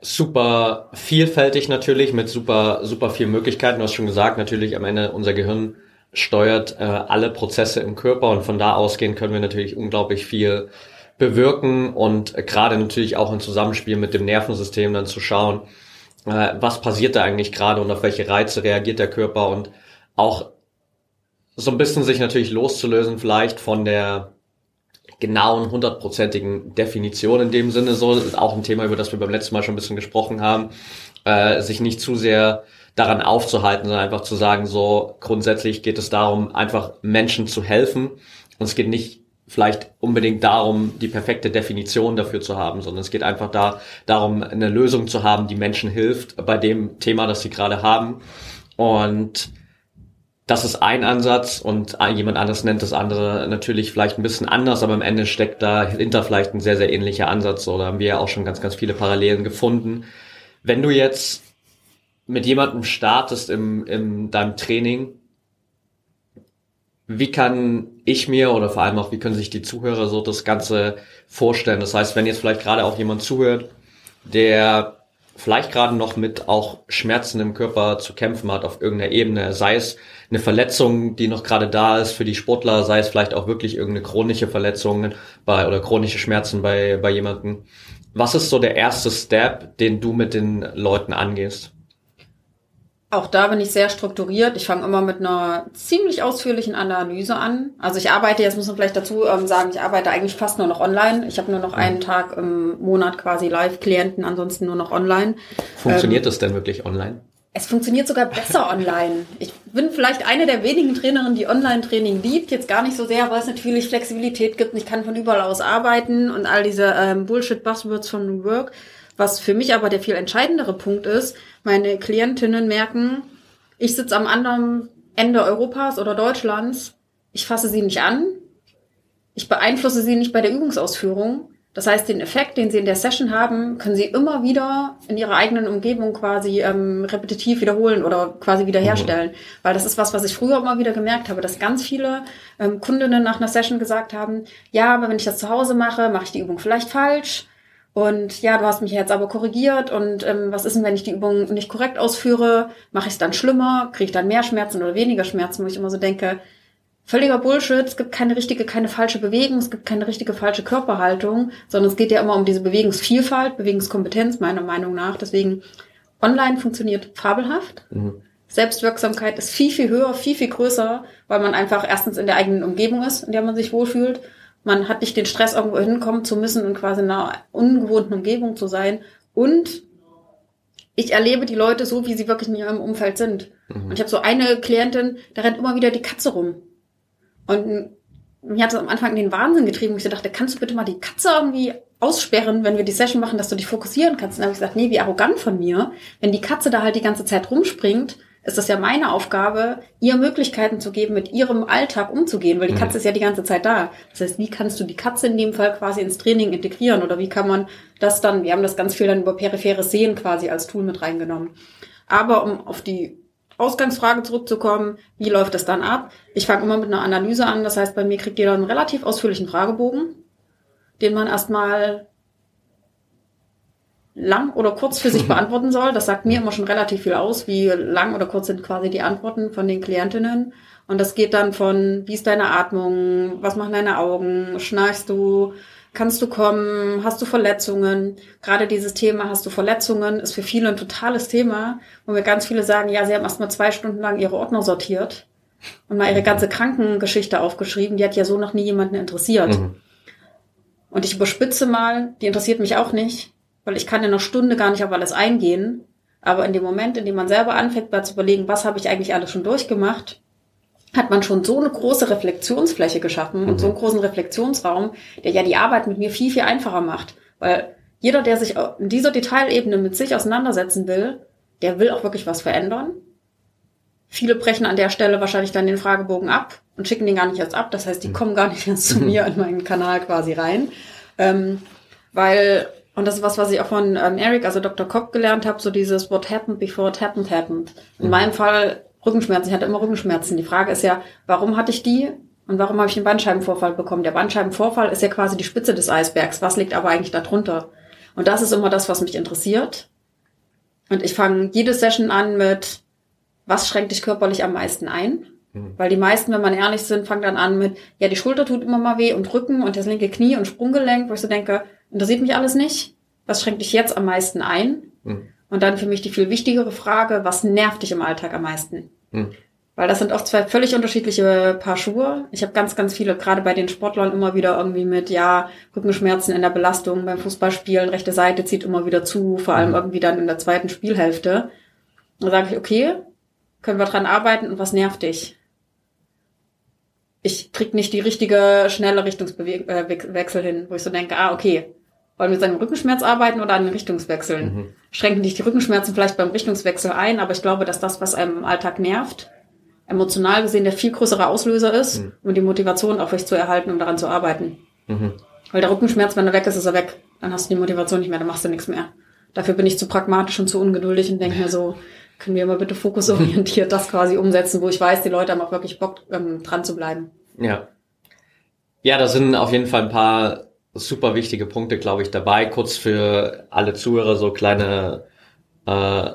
Super vielfältig natürlich, mit super, super viel Möglichkeiten. Du hast schon gesagt, natürlich am Ende unser Gehirn steuert äh, alle Prozesse im Körper und von da ausgehend können wir natürlich unglaublich viel bewirken und äh, gerade natürlich auch im Zusammenspiel mit dem Nervensystem dann zu schauen, äh, was passiert da eigentlich gerade und auf welche Reize reagiert der Körper und auch so ein bisschen sich natürlich loszulösen vielleicht von der genauen, hundertprozentigen Definition in dem Sinne. So, das ist auch ein Thema, über das wir beim letzten Mal schon ein bisschen gesprochen haben, äh, sich nicht zu sehr daran aufzuhalten, sondern einfach zu sagen, so grundsätzlich geht es darum, einfach Menschen zu helfen und es geht nicht vielleicht unbedingt darum, die perfekte Definition dafür zu haben, sondern es geht einfach da darum, eine Lösung zu haben, die Menschen hilft bei dem Thema, das sie gerade haben. Und das ist ein Ansatz und jemand anderes nennt das andere natürlich vielleicht ein bisschen anders, aber am Ende steckt dahinter vielleicht ein sehr, sehr ähnlicher Ansatz. Oder haben wir ja auch schon ganz, ganz viele Parallelen gefunden. Wenn du jetzt mit jemandem startest im, in deinem Training, wie kann ich mir oder vor allem auch, wie können sich die Zuhörer so das Ganze vorstellen? Das heißt, wenn jetzt vielleicht gerade auch jemand zuhört, der vielleicht gerade noch mit auch Schmerzen im Körper zu kämpfen hat auf irgendeiner Ebene, sei es eine Verletzung, die noch gerade da ist für die Sportler, sei es vielleicht auch wirklich irgendeine chronische Verletzung bei oder chronische Schmerzen bei, bei jemandem. Was ist so der erste Step, den du mit den Leuten angehst? Auch da bin ich sehr strukturiert. Ich fange immer mit einer ziemlich ausführlichen Analyse an. Also ich arbeite, jetzt muss man vielleicht dazu ähm, sagen, ich arbeite eigentlich fast nur noch online. Ich habe nur noch mhm. einen Tag im Monat quasi Live-Klienten, ansonsten nur noch online. Funktioniert ähm, das denn wirklich online? Es funktioniert sogar besser *laughs* online. Ich bin vielleicht eine der wenigen Trainerinnen, die Online-Training liebt. Jetzt gar nicht so sehr, weil es natürlich Flexibilität gibt. Ich kann von überall aus arbeiten und all diese ähm, Bullshit-Buzzwords von New Work. Was für mich aber der viel entscheidendere Punkt ist, meine Klientinnen merken, ich sitze am anderen Ende Europas oder Deutschlands, ich fasse sie nicht an, ich beeinflusse sie nicht bei der Übungsausführung. Das heißt, den Effekt, den sie in der Session haben, können sie immer wieder in ihrer eigenen Umgebung quasi ähm, repetitiv wiederholen oder quasi wiederherstellen. Mhm. Weil das ist was, was ich früher immer wieder gemerkt habe, dass ganz viele ähm, Kundinnen nach einer Session gesagt haben, ja, aber wenn ich das zu Hause mache, mache ich die Übung vielleicht falsch und ja, du hast mich jetzt aber korrigiert und ähm, was ist denn, wenn ich die Übung nicht korrekt ausführe? Mache ich es dann schlimmer? Kriege ich dann mehr Schmerzen oder weniger Schmerzen? Wo ich immer so denke, völliger Bullshit. Es gibt keine richtige, keine falsche Bewegung, es gibt keine richtige, falsche Körperhaltung, sondern es geht ja immer um diese Bewegungsvielfalt, Bewegungskompetenz, meiner Meinung nach. Deswegen, online funktioniert fabelhaft. Mhm. Selbstwirksamkeit ist viel, viel höher, viel, viel größer, weil man einfach erstens in der eigenen Umgebung ist, in der man sich wohlfühlt. Man hat nicht den Stress, irgendwo hinkommen zu müssen und quasi in einer ungewohnten Umgebung zu sein. Und ich erlebe die Leute so, wie sie wirklich in ihrem Umfeld sind. Mhm. Und ich habe so eine Klientin, da rennt immer wieder die Katze rum. Und mich hat es am Anfang in den Wahnsinn getrieben. Ich dachte, kannst du bitte mal die Katze irgendwie aussperren, wenn wir die Session machen, dass du dich fokussieren kannst? Und dann habe ich gesagt, nee, wie arrogant von mir. Wenn die Katze da halt die ganze Zeit rumspringt, ist das ja meine Aufgabe, ihr Möglichkeiten zu geben, mit ihrem Alltag umzugehen, weil die Katze mhm. ist ja die ganze Zeit da. Das heißt, wie kannst du die Katze in dem Fall quasi ins Training integrieren oder wie kann man das dann, wir haben das ganz viel dann über peripheres Sehen quasi als Tool mit reingenommen. Aber um auf die Ausgangsfrage zurückzukommen, wie läuft das dann ab? Ich fange immer mit einer Analyse an. Das heißt, bei mir kriegt jeder einen relativ ausführlichen Fragebogen, den man erstmal lang oder kurz für sich *laughs* beantworten soll. Das sagt mir immer schon relativ viel aus, wie lang oder kurz sind quasi die Antworten von den Klientinnen. Und das geht dann von, wie ist deine Atmung, was machen deine Augen, schnarchst du, kannst du kommen, hast du Verletzungen. Gerade dieses Thema, hast du Verletzungen, ist für viele ein totales Thema, wo mir ganz viele sagen, ja, sie haben erst mal zwei Stunden lang ihre Ordner sortiert und mal ihre ganze Krankengeschichte aufgeschrieben. Die hat ja so noch nie jemanden interessiert. Mhm. Und ich überspitze mal, die interessiert mich auch nicht, weil ich kann in einer Stunde gar nicht auf alles eingehen. Aber in dem Moment, in dem man selber anfängt, mal zu überlegen, was habe ich eigentlich alles schon durchgemacht, hat man schon so eine große Reflexionsfläche geschaffen mhm. und so einen großen Reflexionsraum, der ja die Arbeit mit mir viel, viel einfacher macht. Weil jeder, der sich in dieser Detailebene mit sich auseinandersetzen will, der will auch wirklich was verändern. Viele brechen an der Stelle wahrscheinlich dann den Fragebogen ab und schicken den gar nicht erst ab. Das heißt, die mhm. kommen gar nicht erst zu *laughs* mir in meinen Kanal quasi rein. Ähm, weil, und das ist was, was ich auch von ähm, Eric, also Dr. Kopp gelernt habe, so dieses What happened before it happened happened. In mhm. meinem Fall Rückenschmerzen. Ich hatte immer Rückenschmerzen. Die Frage ist ja, warum hatte ich die und warum habe ich einen Bandscheibenvorfall bekommen? Der Bandscheibenvorfall ist ja quasi die Spitze des Eisbergs. Was liegt aber eigentlich darunter? Und das ist immer das, was mich interessiert. Und ich fange jede Session an mit, was schränkt dich körperlich am meisten ein? Mhm. Weil die meisten, wenn man ehrlich sind, fangen dann an mit, ja, die Schulter tut immer mal weh und Rücken und das linke Knie und Sprunggelenk, wo ich so denke, interessiert mich alles nicht. Was schränkt dich jetzt am meisten ein? Mhm. Und dann für mich die viel wichtigere Frage, was nervt dich im Alltag am meisten? Hm. Weil das sind auch zwei völlig unterschiedliche Paar Schuhe. Ich habe ganz, ganz viele, gerade bei den Sportlern, immer wieder irgendwie mit, ja, Rückenschmerzen in der Belastung beim Fußballspielen, rechte Seite zieht immer wieder zu, vor allem mhm. irgendwie dann in der zweiten Spielhälfte. Da sage ich, okay, können wir dran arbeiten und was nervt dich? Ich krieg nicht die richtige, schnelle Richtungswechsel äh, hin, wo ich so denke, ah, okay, wollen wir mit seinem Rückenschmerz arbeiten oder an den Richtungswechseln? Mhm. Schränken dich die Rückenschmerzen vielleicht beim Richtungswechsel ein, aber ich glaube, dass das, was einem im Alltag nervt, emotional gesehen der viel größere Auslöser ist, mhm. um die Motivation aufrecht zu erhalten, um daran zu arbeiten. Mhm. Weil der Rückenschmerz, wenn er weg ist, ist er weg. Dann hast du die Motivation nicht mehr, dann machst du nichts mehr. Dafür bin ich zu pragmatisch und zu ungeduldig und denke mir so, können wir mal bitte fokusorientiert das quasi umsetzen, wo ich weiß, die Leute haben auch wirklich Bock, ähm, dran zu bleiben. Ja. Ja, da sind auf jeden Fall ein paar super wichtige Punkte, glaube ich, dabei. Kurz für alle Zuhörer so kleine äh,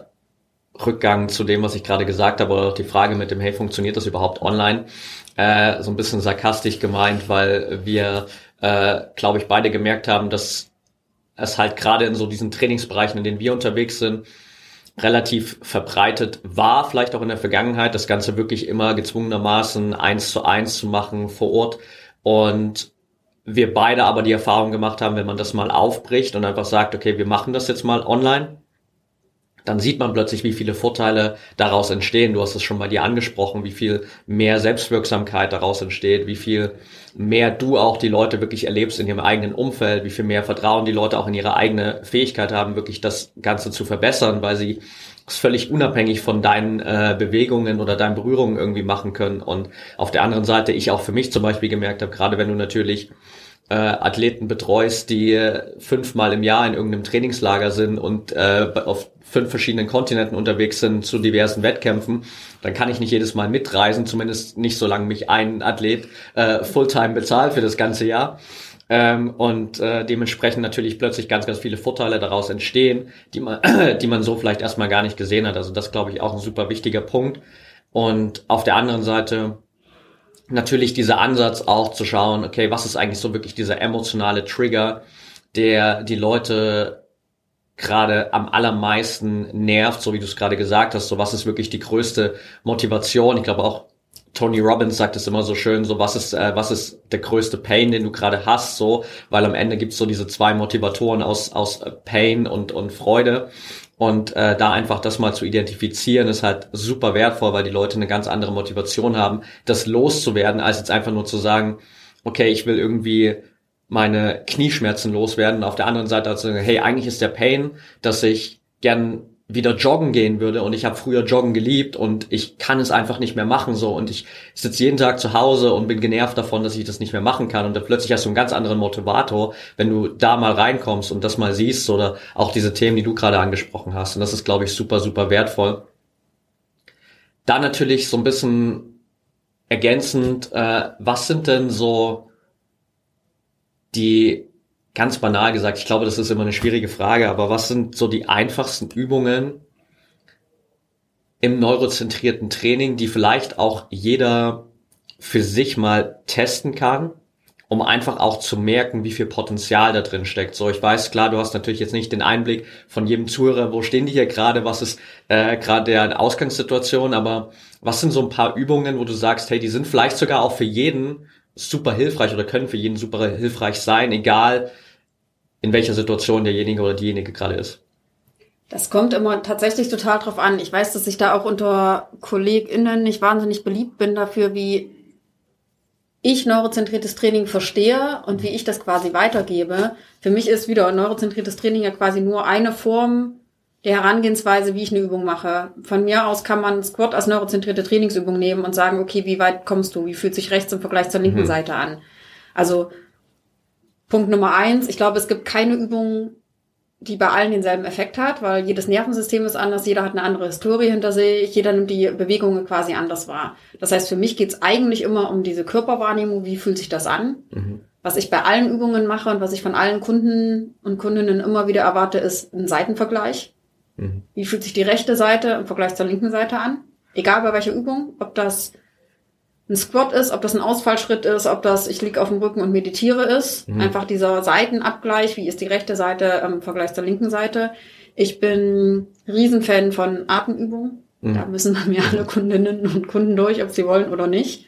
Rückgang zu dem, was ich gerade gesagt habe, oder auch die Frage mit dem, hey, funktioniert das überhaupt online? Äh, so ein bisschen sarkastisch gemeint, weil wir, äh, glaube ich, beide gemerkt haben, dass es halt gerade in so diesen Trainingsbereichen, in denen wir unterwegs sind, relativ verbreitet war, vielleicht auch in der Vergangenheit, das Ganze wirklich immer gezwungenermaßen eins zu eins zu machen vor Ort. Und wir beide aber die Erfahrung gemacht haben, wenn man das mal aufbricht und einfach sagt, okay, wir machen das jetzt mal online, dann sieht man plötzlich, wie viele Vorteile daraus entstehen. Du hast es schon bei dir angesprochen, wie viel mehr Selbstwirksamkeit daraus entsteht, wie viel mehr du auch die Leute wirklich erlebst in ihrem eigenen Umfeld, wie viel mehr Vertrauen die Leute auch in ihre eigene Fähigkeit haben, wirklich das Ganze zu verbessern, weil sie völlig unabhängig von deinen äh, Bewegungen oder deinen Berührungen irgendwie machen können. Und auf der anderen Seite ich auch für mich zum Beispiel gemerkt habe, gerade wenn du natürlich äh, Athleten betreust, die äh, fünfmal im Jahr in irgendeinem Trainingslager sind und äh, auf fünf verschiedenen Kontinenten unterwegs sind zu diversen Wettkämpfen, dann kann ich nicht jedes Mal mitreisen, zumindest nicht solange mich ein Athlet äh, Fulltime bezahlt für das ganze Jahr. Ähm, und äh, dementsprechend natürlich plötzlich ganz, ganz viele Vorteile daraus entstehen, die man, *clears throat* die man so vielleicht erstmal gar nicht gesehen hat. Also das glaube ich auch ein super wichtiger Punkt. Und auf der anderen Seite natürlich dieser Ansatz auch zu schauen, okay, was ist eigentlich so wirklich dieser emotionale Trigger, der die Leute gerade am allermeisten nervt, so wie du es gerade gesagt hast, so was ist wirklich die größte Motivation? Ich glaube auch Tony Robbins sagt es immer so schön, so was ist äh, was ist der größte Pain, den du gerade hast, so, weil am Ende gibt's so diese zwei Motivatoren aus aus Pain und und Freude und äh, da einfach das mal zu identifizieren ist halt super wertvoll, weil die Leute eine ganz andere Motivation haben, das loszuwerden, als jetzt einfach nur zu sagen, okay, ich will irgendwie meine Knieschmerzen loswerden. Auf der anderen Seite also, hey, eigentlich ist der Pain, dass ich gern wieder joggen gehen würde und ich habe früher joggen geliebt und ich kann es einfach nicht mehr machen so und ich sitze jeden Tag zu Hause und bin genervt davon, dass ich das nicht mehr machen kann und dann plötzlich hast du einen ganz anderen Motivator, wenn du da mal reinkommst und das mal siehst oder auch diese Themen, die du gerade angesprochen hast und das ist glaube ich super super wertvoll. Dann natürlich so ein bisschen ergänzend, äh, was sind denn so die ganz banal gesagt, ich glaube, das ist immer eine schwierige Frage, aber was sind so die einfachsten Übungen im neurozentrierten Training, die vielleicht auch jeder für sich mal testen kann, um einfach auch zu merken, wie viel Potenzial da drin steckt. So, ich weiß, klar, du hast natürlich jetzt nicht den Einblick von jedem Zuhörer, wo stehen die hier gerade, was ist äh, gerade der Ausgangssituation, aber was sind so ein paar Übungen, wo du sagst, hey, die sind vielleicht sogar auch für jeden super hilfreich oder können für jeden super hilfreich sein, egal in welcher Situation derjenige oder diejenige gerade ist. Das kommt immer tatsächlich total drauf an. Ich weiß, dass ich da auch unter KollegInnen nicht wahnsinnig beliebt bin dafür, wie ich neurozentriertes Training verstehe und wie ich das quasi weitergebe. Für mich ist wieder neurozentriertes Training ja quasi nur eine Form der Herangehensweise, wie ich eine Übung mache. Von mir aus kann man Squat als neurozentrierte Trainingsübung nehmen und sagen, okay, wie weit kommst du? Wie fühlt sich rechts im Vergleich zur linken mhm. Seite an? Also Punkt Nummer eins, ich glaube, es gibt keine Übung, die bei allen denselben Effekt hat, weil jedes Nervensystem ist anders, jeder hat eine andere Historie hinter sich, jeder nimmt die Bewegungen quasi anders wahr. Das heißt, für mich geht's eigentlich immer um diese Körperwahrnehmung, wie fühlt sich das an? Mhm. Was ich bei allen Übungen mache und was ich von allen Kunden und Kundinnen immer wieder erwarte, ist ein Seitenvergleich. Mhm. Wie fühlt sich die rechte Seite im Vergleich zur linken Seite an? Egal bei welcher Übung, ob das ein Squat ist, ob das ein Ausfallschritt ist, ob das ich liege auf dem Rücken und meditiere ist. Mhm. Einfach dieser Seitenabgleich, wie ist die rechte Seite im Vergleich zur linken Seite. Ich bin Riesenfan von Atemübungen. Mhm. Da müssen bei mir alle Kundinnen und Kunden durch, ob sie wollen oder nicht.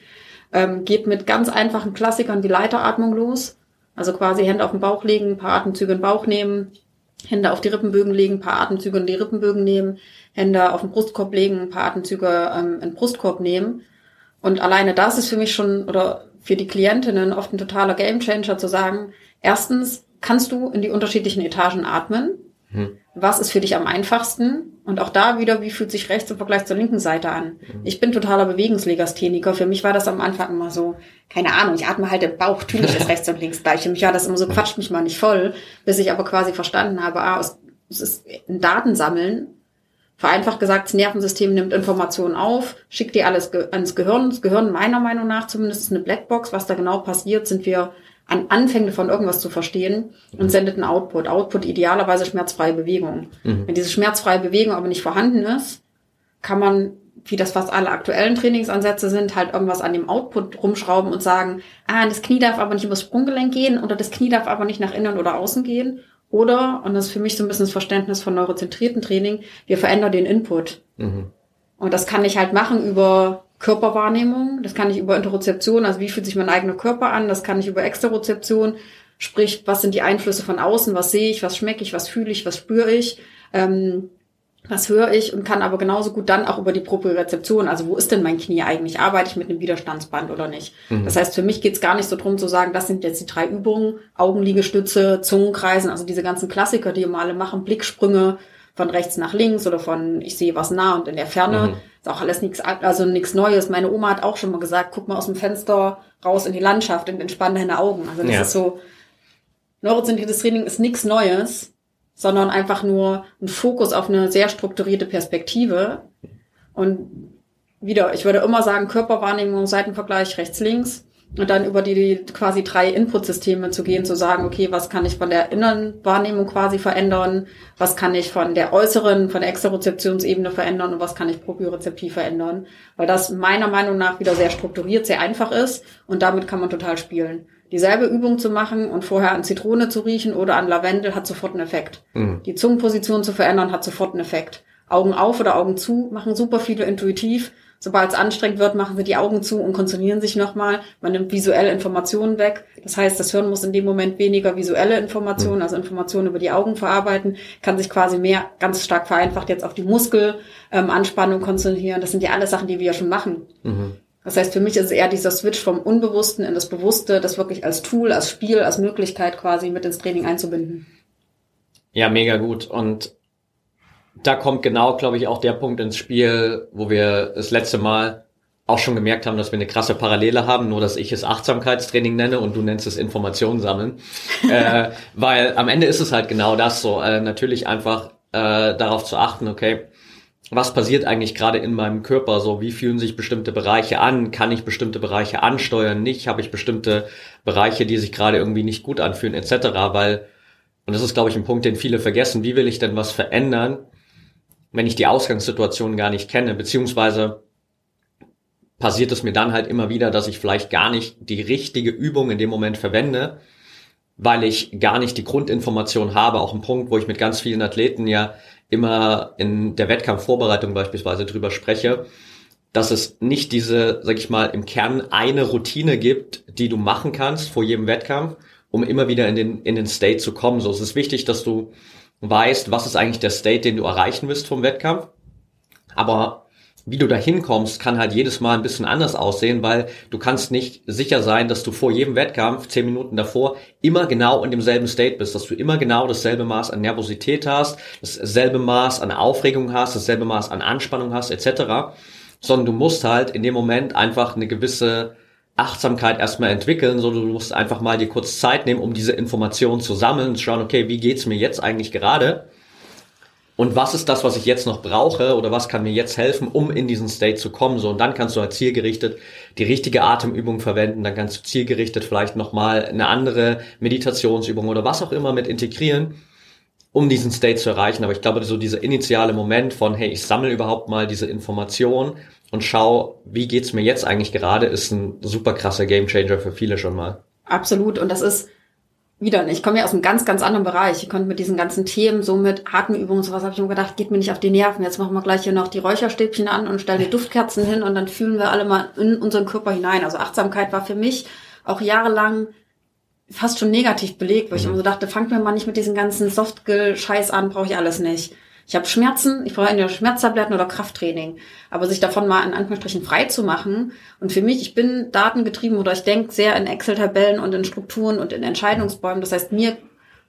Ähm, geht mit ganz einfachen Klassikern die Leiteratmung los. Also quasi Hände auf den Bauch legen, ein paar Atemzüge in den Bauch nehmen, Hände auf die Rippenbögen legen, ein paar Atemzüge in die Rippenbögen nehmen, Hände auf den Brustkorb legen, ein paar Atemzüge ähm, in den Brustkorb nehmen. Und alleine das ist für mich schon oder für die Klientinnen oft ein totaler Gamechanger zu sagen, erstens kannst du in die unterschiedlichen Etagen atmen. Hm. Was ist für dich am einfachsten? Und auch da wieder, wie fühlt sich rechts im Vergleich zur linken Seite an? Hm. Ich bin totaler Bewegungslegastheniker. Für mich war das am Anfang immer so, keine Ahnung, ich atme halt im Bauch, natürlich ist *laughs* rechts und links gleich. Für mich war das immer so, quatscht mich mal nicht voll, bis ich aber quasi verstanden habe, ah, es ist ein Datensammeln. Vereinfacht gesagt, das Nervensystem nimmt Informationen auf, schickt die alles ans Gehirn. Das Gehirn meiner Meinung nach zumindest ist eine Blackbox. Was da genau passiert, sind wir an Anfänge von irgendwas zu verstehen und sendet einen Output. Output idealerweise schmerzfreie Bewegung. Mhm. Wenn diese schmerzfreie Bewegung aber nicht vorhanden ist, kann man, wie das fast alle aktuellen Trainingsansätze sind, halt irgendwas an dem Output rumschrauben und sagen, ah, das Knie darf aber nicht übers Sprunggelenk gehen oder das Knie darf aber nicht nach innen oder außen gehen. Oder, und das ist für mich so ein bisschen das Verständnis von neurozentrierten Training, wir verändern den Input. Mhm. Und das kann ich halt machen über Körperwahrnehmung, das kann ich über Interozeption, also wie fühlt sich mein eigener Körper an, das kann ich über Exterozeption, sprich, was sind die Einflüsse von außen, was sehe ich, was schmecke ich, was fühle ich, was spüre ich, ähm, was höre ich und kann aber genauso gut dann auch über die Propriorezeption, also wo ist denn mein Knie eigentlich, arbeite ich mit einem Widerstandsband oder nicht. Mhm. Das heißt, für mich geht es gar nicht so drum zu sagen, das sind jetzt die drei Übungen, Augenliegestütze, Zungenkreisen, also diese ganzen Klassiker, die immer alle machen, Blicksprünge, von rechts nach links oder von ich sehe was nah und in der Ferne. Mhm. Ist auch alles nichts, also nichts Neues. Meine Oma hat auch schon mal gesagt, guck mal aus dem Fenster raus in die Landschaft und entspann deine Augen. Also das ja. ist so, neurozentriertes Training ist nichts Neues, sondern einfach nur ein Fokus auf eine sehr strukturierte Perspektive. Und wieder, ich würde immer sagen, Körperwahrnehmung, Seitenvergleich rechts-links. Und dann über die quasi drei Input-Systeme zu gehen, zu sagen, okay, was kann ich von der inneren Wahrnehmung quasi verändern, was kann ich von der äußeren, von der Exterozeptionsebene verändern und was kann ich propriozeptiv verändern, weil das meiner Meinung nach wieder sehr strukturiert, sehr einfach ist und damit kann man total spielen. Dieselbe Übung zu machen und vorher an Zitrone zu riechen oder an Lavendel hat sofort einen Effekt. Mhm. Die Zungenposition zu verändern hat sofort einen Effekt. Augen auf oder Augen zu machen super viele intuitiv Sobald es anstrengend wird, machen sie die Augen zu und konzentrieren sich nochmal. Man nimmt visuelle Informationen weg. Das heißt, das Hirn muss in dem Moment weniger visuelle Informationen, mhm. also Informationen über die Augen verarbeiten, kann sich quasi mehr ganz stark vereinfacht jetzt auf die Muskelanspannung ähm, konzentrieren. Das sind ja alles Sachen, die wir ja schon machen. Mhm. Das heißt, für mich ist es eher dieser Switch vom Unbewussten in das Bewusste, das wirklich als Tool, als Spiel, als Möglichkeit quasi mit ins Training einzubinden. Ja, mega gut. Und da kommt genau, glaube ich, auch der Punkt ins Spiel, wo wir das letzte Mal auch schon gemerkt haben, dass wir eine krasse Parallele haben, nur dass ich es Achtsamkeitstraining nenne und du nennst es Informationen sammeln. *laughs* äh, weil am Ende ist es halt genau das so. Äh, natürlich einfach äh, darauf zu achten, okay, was passiert eigentlich gerade in meinem Körper? So, wie fühlen sich bestimmte Bereiche an? Kann ich bestimmte Bereiche ansteuern? Nicht? Habe ich bestimmte Bereiche, die sich gerade irgendwie nicht gut anfühlen, etc. Weil, und das ist, glaube ich, ein Punkt, den viele vergessen, wie will ich denn was verändern, wenn ich die Ausgangssituation gar nicht kenne, beziehungsweise passiert es mir dann halt immer wieder, dass ich vielleicht gar nicht die richtige Übung in dem Moment verwende, weil ich gar nicht die Grundinformation habe. Auch ein Punkt, wo ich mit ganz vielen Athleten ja immer in der Wettkampfvorbereitung beispielsweise drüber spreche, dass es nicht diese, sag ich mal, im Kern eine Routine gibt, die du machen kannst vor jedem Wettkampf, um immer wieder in den, in den State zu kommen. So, es ist wichtig, dass du weißt, was ist eigentlich der State, den du erreichen willst vom Wettkampf. Aber wie du da hinkommst, kann halt jedes Mal ein bisschen anders aussehen, weil du kannst nicht sicher sein, dass du vor jedem Wettkampf, zehn Minuten davor, immer genau in demselben State bist, dass du immer genau dasselbe Maß an Nervosität hast, dasselbe Maß an Aufregung hast, dasselbe Maß an Anspannung hast, etc. Sondern du musst halt in dem Moment einfach eine gewisse Achtsamkeit erstmal entwickeln, sondern du musst einfach mal dir kurz Zeit nehmen, um diese Informationen zu sammeln und zu schauen, okay, wie geht's mir jetzt eigentlich gerade? Und was ist das, was ich jetzt noch brauche oder was kann mir jetzt helfen, um in diesen State zu kommen? So, und dann kannst du halt zielgerichtet die richtige Atemübung verwenden, dann kannst du zielgerichtet vielleicht nochmal eine andere Meditationsübung oder was auch immer mit integrieren, um diesen State zu erreichen. Aber ich glaube, so dieser initiale Moment von, hey, ich sammle überhaupt mal diese Information und schau, wie geht's mir jetzt eigentlich gerade, ist ein super krasser Gamechanger für viele schon mal. Absolut. Und das ist wieder, ich komme ja aus einem ganz, ganz anderen Bereich. Ich konnte mit diesen ganzen Themen, so mit Atemübungen und sowas, habe ich mir gedacht, geht mir nicht auf die Nerven. Jetzt machen wir gleich hier noch die Räucherstäbchen an und stellen die Duftkerzen hin und dann fühlen wir alle mal in unseren Körper hinein. Also Achtsamkeit war für mich auch jahrelang fast schon negativ belegt, weil ich mhm. immer so dachte, fangt mir mal nicht mit diesen ganzen Softgill-Scheiß an, brauche ich alles nicht. Ich habe Schmerzen, ich brauche entweder Schmerztabletten oder Krafttraining. Aber sich davon mal in Anführungsstrichen frei zu machen. Und für mich, ich bin datengetrieben oder ich denke sehr in Excel-Tabellen und in Strukturen und in Entscheidungsbäumen. Das heißt, mir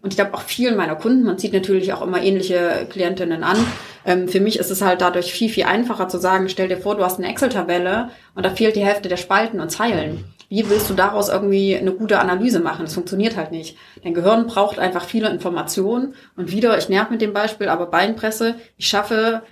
und ich glaube auch vielen meiner Kunden, man zieht natürlich auch immer ähnliche Klientinnen an. Ähm, für mich ist es halt dadurch viel, viel einfacher zu sagen, stell dir vor, du hast eine Excel-Tabelle und da fehlt die Hälfte der Spalten und Zeilen. Wie willst du daraus irgendwie eine gute Analyse machen? Das funktioniert halt nicht. Dein Gehirn braucht einfach viele Informationen. Und wieder, ich nerv mit dem Beispiel, aber Beinpresse, ich schaffe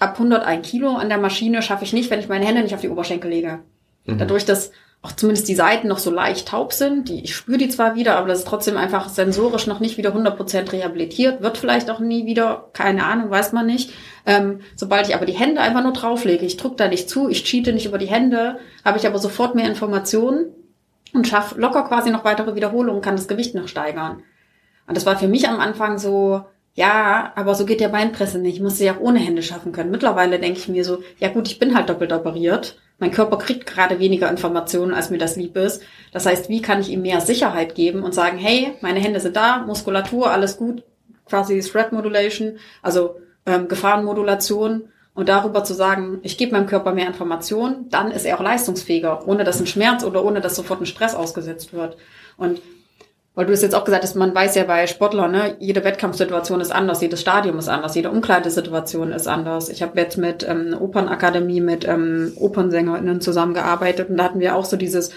ab 101 Kilo an der Maschine, schaffe ich nicht, wenn ich meine Hände nicht auf die Oberschenkel lege. Mhm. Dadurch, dass auch zumindest die Seiten noch so leicht taub sind. Die, ich spüre die zwar wieder, aber das ist trotzdem einfach sensorisch noch nicht wieder 100% rehabilitiert. Wird vielleicht auch nie wieder, keine Ahnung, weiß man nicht. Ähm, sobald ich aber die Hände einfach nur drauflege, ich drücke da nicht zu, ich cheate nicht über die Hände, habe ich aber sofort mehr Informationen und schaffe locker quasi noch weitere Wiederholungen, kann das Gewicht noch steigern. Und das war für mich am Anfang so, ja, aber so geht der Beinpresse nicht. Ich muss sie auch ohne Hände schaffen können. Mittlerweile denke ich mir so, ja gut, ich bin halt doppelt operiert mein Körper kriegt gerade weniger Informationen, als mir das lieb ist. Das heißt, wie kann ich ihm mehr Sicherheit geben und sagen, hey, meine Hände sind da, Muskulatur, alles gut, quasi Threat Modulation, also ähm, Gefahrenmodulation und darüber zu sagen, ich gebe meinem Körper mehr Informationen, dann ist er auch leistungsfähiger, ohne dass ein Schmerz oder ohne dass sofort ein Stress ausgesetzt wird. Und weil du es jetzt auch gesagt hast, man weiß ja bei Sportlern, ne, jede Wettkampfsituation ist anders, jedes Stadium ist anders, jede Umkleidesituation ist anders. Ich habe jetzt mit ähm, Opernakademie, mit ähm, OpernsängerInnen zusammengearbeitet und da hatten wir auch so dieses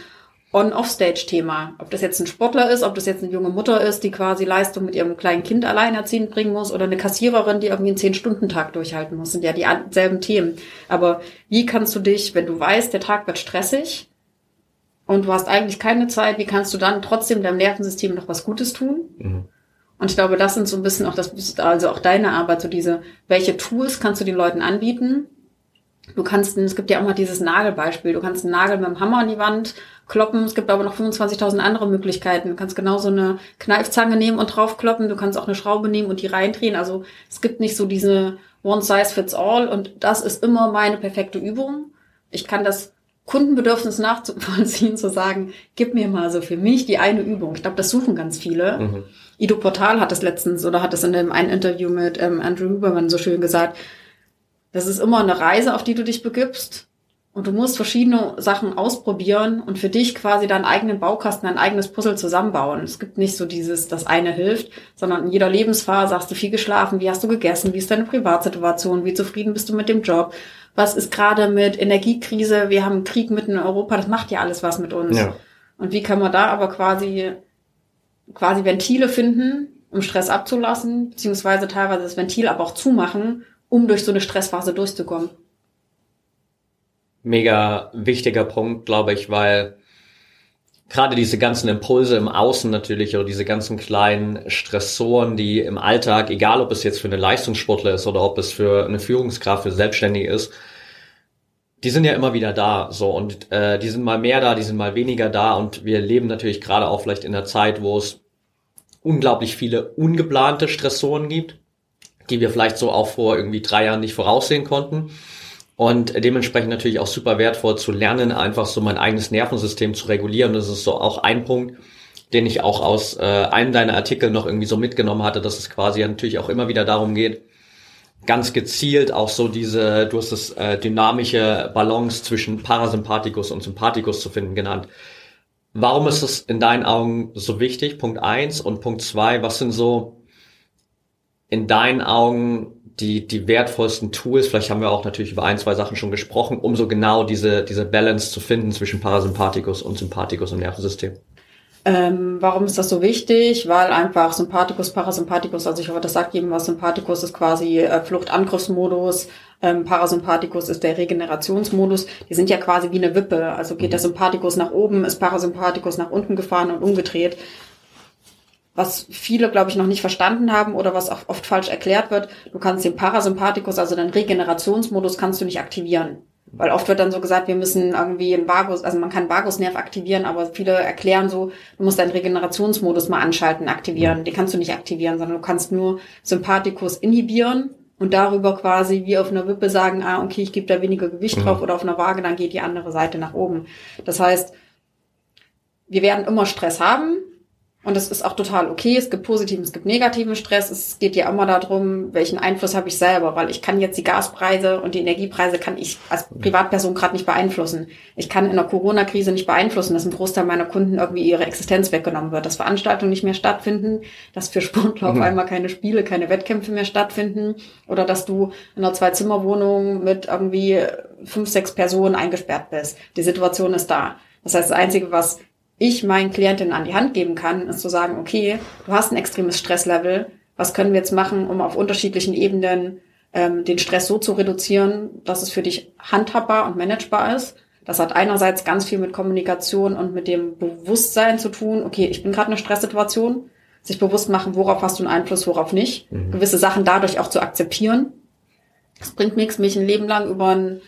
On-Off-Stage-Thema. Ob das jetzt ein Sportler ist, ob das jetzt eine junge Mutter ist, die quasi Leistung mit ihrem kleinen Kind alleinerziehend bringen muss oder eine Kassiererin, die irgendwie einen Zehn-Stunden-Tag durchhalten muss, sind ja die selben Themen. Aber wie kannst du dich, wenn du weißt, der Tag wird stressig, und du hast eigentlich keine Zeit, wie kannst du dann trotzdem deinem Nervensystem noch was Gutes tun? Mhm. Und ich glaube, das sind so ein bisschen auch das, also auch deine Arbeit, so diese, welche Tools kannst du den Leuten anbieten? Du kannst, es gibt ja auch mal dieses Nagelbeispiel. Du kannst einen Nagel mit dem Hammer an die Wand kloppen. Es gibt aber noch 25.000 andere Möglichkeiten. Du kannst genauso eine Kneifzange nehmen und draufkloppen. Du kannst auch eine Schraube nehmen und die reindrehen. Also es gibt nicht so diese One Size Fits All und das ist immer meine perfekte Übung. Ich kann das Kundenbedürfnis nachzuvollziehen, zu sagen, gib mir mal so für mich die eine Übung. Ich glaube, das suchen ganz viele. Mhm. Ido Portal hat es letztens oder hat es in einem einen Interview mit ähm, Andrew Huberman so schön gesagt. Das ist immer eine Reise, auf die du dich begibst. Und du musst verschiedene Sachen ausprobieren und für dich quasi deinen eigenen Baukasten, dein eigenes Puzzle zusammenbauen. Es gibt nicht so dieses, das eine hilft, sondern in jeder Lebensphase hast du viel geschlafen, wie hast du gegessen, wie ist deine Privatsituation, wie zufrieden bist du mit dem Job, was ist gerade mit Energiekrise, wir haben Krieg mitten in Europa, das macht ja alles was mit uns. Ja. Und wie kann man da aber quasi, quasi Ventile finden, um Stress abzulassen, beziehungsweise teilweise das Ventil aber auch zumachen, um durch so eine Stressphase durchzukommen. Mega wichtiger Punkt, glaube ich, weil gerade diese ganzen Impulse im Außen natürlich oder diese ganzen kleinen Stressoren, die im Alltag, egal ob es jetzt für eine Leistungssportler ist oder ob es für eine Führungskraft, für Selbstständige ist, die sind ja immer wieder da, so. Und äh, die sind mal mehr da, die sind mal weniger da. Und wir leben natürlich gerade auch vielleicht in einer Zeit, wo es unglaublich viele ungeplante Stressoren gibt, die wir vielleicht so auch vor irgendwie drei Jahren nicht voraussehen konnten und dementsprechend natürlich auch super wertvoll zu lernen, einfach so mein eigenes Nervensystem zu regulieren. Das ist so auch ein Punkt, den ich auch aus äh, einem deiner Artikel noch irgendwie so mitgenommen hatte, dass es quasi natürlich auch immer wieder darum geht, ganz gezielt auch so diese, du hast es äh, dynamische Balance zwischen Parasympathikus und Sympathikus zu finden genannt. Warum ist es in deinen Augen so wichtig? Punkt eins und Punkt zwei, was sind so in deinen Augen die, die wertvollsten Tools, vielleicht haben wir auch natürlich über ein, zwei Sachen schon gesprochen, um so genau diese, diese Balance zu finden zwischen Parasympathikus und Sympathikus im Nervensystem. Ähm, warum ist das so wichtig? Weil einfach Sympathikus, Parasympathikus, also ich hoffe, das sagt jedem was. Sympathikus ist quasi äh, Fluchtangriffsmodus, ähm, Parasympathikus ist der Regenerationsmodus. Die sind ja quasi wie eine Wippe. Also geht der mhm. Sympathikus nach oben, ist Parasympathikus nach unten gefahren und umgedreht was viele, glaube ich, noch nicht verstanden haben oder was auch oft falsch erklärt wird. Du kannst den Parasympathikus, also den Regenerationsmodus, kannst du nicht aktivieren. Weil oft wird dann so gesagt, wir müssen irgendwie einen Vagus, also man kann Vagusnerv aktivieren, aber viele erklären so, du musst deinen Regenerationsmodus mal anschalten, aktivieren. Den kannst du nicht aktivieren, sondern du kannst nur Sympathikus inhibieren und darüber quasi wie auf einer Wippe sagen, ah, okay, ich gebe da weniger Gewicht mhm. drauf oder auf einer Waage, dann geht die andere Seite nach oben. Das heißt, wir werden immer Stress haben, und das ist auch total okay. Es gibt positiven, es gibt negativen Stress. Es geht ja immer darum, welchen Einfluss habe ich selber, weil ich kann jetzt die Gaspreise und die Energiepreise kann ich als Privatperson gerade nicht beeinflussen. Ich kann in der Corona-Krise nicht beeinflussen, dass ein Großteil meiner Kunden irgendwie ihre Existenz weggenommen wird, dass Veranstaltungen nicht mehr stattfinden, dass für Sportler auf mhm. einmal keine Spiele, keine Wettkämpfe mehr stattfinden oder dass du in einer Zwei-Zimmer-Wohnung mit irgendwie fünf, sechs Personen eingesperrt bist. Die Situation ist da. Das heißt, das Einzige, was ich meinen Klientinnen an die Hand geben kann, ist zu sagen, okay, du hast ein extremes Stresslevel, was können wir jetzt machen, um auf unterschiedlichen Ebenen ähm, den Stress so zu reduzieren, dass es für dich handhabbar und managebar ist. Das hat einerseits ganz viel mit Kommunikation und mit dem Bewusstsein zu tun, okay, ich bin gerade in einer Stresssituation, sich bewusst machen, worauf hast du einen Einfluss, worauf nicht, mhm. gewisse Sachen dadurch auch zu akzeptieren. Es bringt nichts, mich ein Leben lang über einen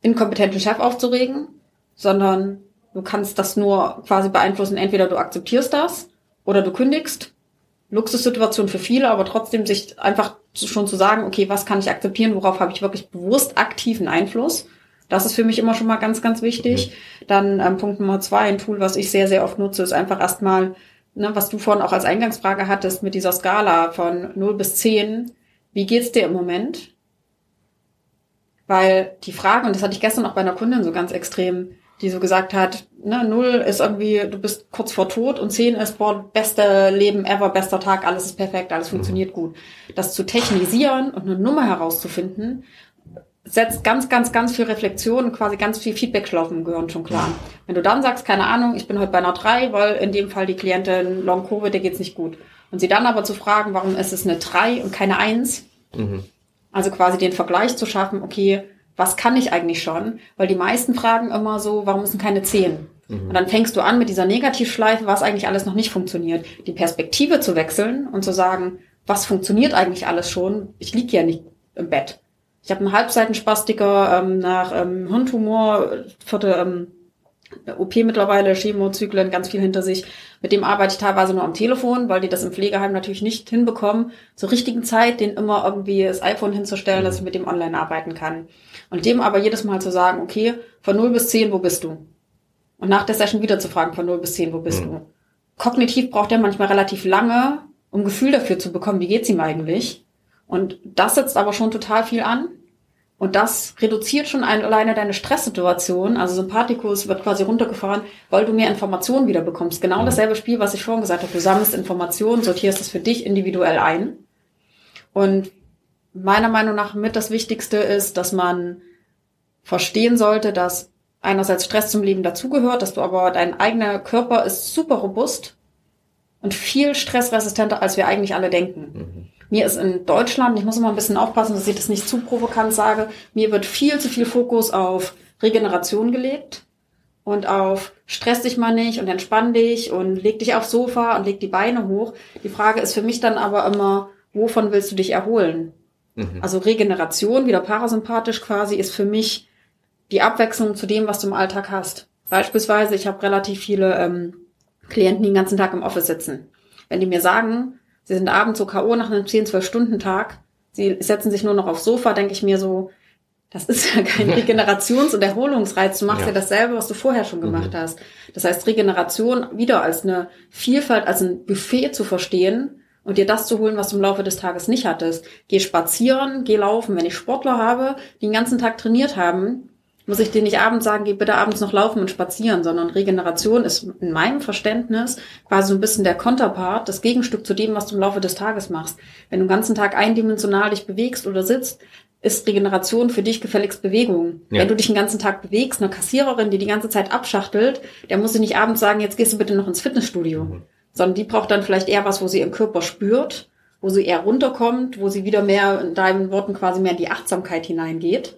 inkompetenten Chef aufzuregen, sondern Du kannst das nur quasi beeinflussen. Entweder du akzeptierst das oder du kündigst. Luxussituation für viele, aber trotzdem sich einfach schon zu sagen, okay, was kann ich akzeptieren, worauf habe ich wirklich bewusst aktiven Einfluss. Das ist für mich immer schon mal ganz, ganz wichtig. Mhm. Dann ähm, Punkt Nummer zwei, ein Tool, was ich sehr, sehr oft nutze, ist einfach erstmal, ne, was du vorhin auch als Eingangsfrage hattest mit dieser Skala von 0 bis 10. Wie geht's dir im Moment? Weil die Frage, und das hatte ich gestern auch bei einer Kundin so ganz extrem, die so gesagt hat, ne, null ist irgendwie, du bist kurz vor Tod und zehn ist, boah, beste Leben ever, bester Tag, alles ist perfekt, alles funktioniert gut. Das zu technisieren und eine Nummer herauszufinden, setzt ganz, ganz, ganz viel Reflexion und quasi ganz viel Feedback-Schlaufen gehören schon klar. Wenn du dann sagst, keine Ahnung, ich bin heute bei einer drei, weil in dem Fall die Klientin Long Covid, der geht's nicht gut. Und sie dann aber zu fragen, warum ist es eine drei und keine eins? Mhm. Also quasi den Vergleich zu schaffen, okay, was kann ich eigentlich schon? Weil die meisten fragen immer so, warum müssen keine zehn? Mhm. Und dann fängst du an mit dieser Negativschleife, was eigentlich alles noch nicht funktioniert. Die Perspektive zu wechseln und zu sagen, was funktioniert eigentlich alles schon? Ich liege ja nicht im Bett. Ich habe einen Halbseitenspastiker ähm, nach ähm, Hirntumor, vierte ähm, OP mittlerweile, Chemozyklen, ganz viel hinter sich. Mit dem arbeite ich teilweise nur am Telefon, weil die das im Pflegeheim natürlich nicht hinbekommen, zur richtigen Zeit den immer irgendwie das iPhone hinzustellen, dass ich mit dem online arbeiten kann. Und dem aber jedes Mal zu sagen, okay, von 0 bis 10, wo bist du? Und nach der Session wieder zu fragen, von 0 bis 10, wo bist mhm. du? Kognitiv braucht er manchmal relativ lange, um Gefühl dafür zu bekommen, wie geht's ihm eigentlich? Und das setzt aber schon total viel an. Und das reduziert schon ein, alleine deine Stresssituation. Also Sympathikus wird quasi runtergefahren, weil du mehr Informationen wieder bekommst. Genau mhm. dasselbe Spiel, was ich vorhin gesagt habe. Du sammelst Informationen, sortierst es für dich individuell ein. Und meiner Meinung nach mit das Wichtigste ist, dass man verstehen sollte, dass einerseits Stress zum Leben dazugehört, dass du aber dein eigener Körper ist super robust und viel stressresistenter, als wir eigentlich alle denken. Mhm. Mir ist in Deutschland, ich muss immer ein bisschen aufpassen, dass ich das nicht zu provokant sage, mir wird viel zu viel Fokus auf Regeneration gelegt und auf stress dich mal nicht und entspann dich und leg dich aufs Sofa und leg die Beine hoch. Die Frage ist für mich dann aber immer, wovon willst du dich erholen? Mhm. Also Regeneration, wieder parasympathisch quasi, ist für mich die Abwechslung zu dem, was du im Alltag hast. Beispielsweise, ich habe relativ viele ähm, Klienten, die den ganzen Tag im Office sitzen. Wenn die mir sagen, sie sind abends so K.O. nach einem 10, 12 Stunden Tag, sie setzen sich nur noch aufs Sofa, denke ich mir so, das ist ja kein *laughs* Regenerations- und Erholungsreiz. Du machst ja. ja. dasselbe, was du vorher schon gemacht mhm. hast. Das heißt, Regeneration wieder als eine Vielfalt, als ein Buffet zu verstehen und dir das zu holen, was du im Laufe des Tages nicht hattest. Geh spazieren, geh laufen. Wenn ich Sportler habe, die den ganzen Tag trainiert haben, muss ich dir nicht abends sagen, geh bitte abends noch laufen und spazieren, sondern Regeneration ist in meinem Verständnis quasi so ein bisschen der Konterpart, das Gegenstück zu dem, was du im Laufe des Tages machst. Wenn du den ganzen Tag eindimensional dich bewegst oder sitzt, ist Regeneration für dich gefälligst Bewegung. Ja. Wenn du dich den ganzen Tag bewegst, eine Kassiererin, die die ganze Zeit abschachtelt, der muss sie nicht abends sagen, jetzt gehst du bitte noch ins Fitnessstudio. Mhm. Sondern die braucht dann vielleicht eher was, wo sie ihren Körper spürt, wo sie eher runterkommt, wo sie wieder mehr, in deinen Worten quasi mehr in die Achtsamkeit hineingeht.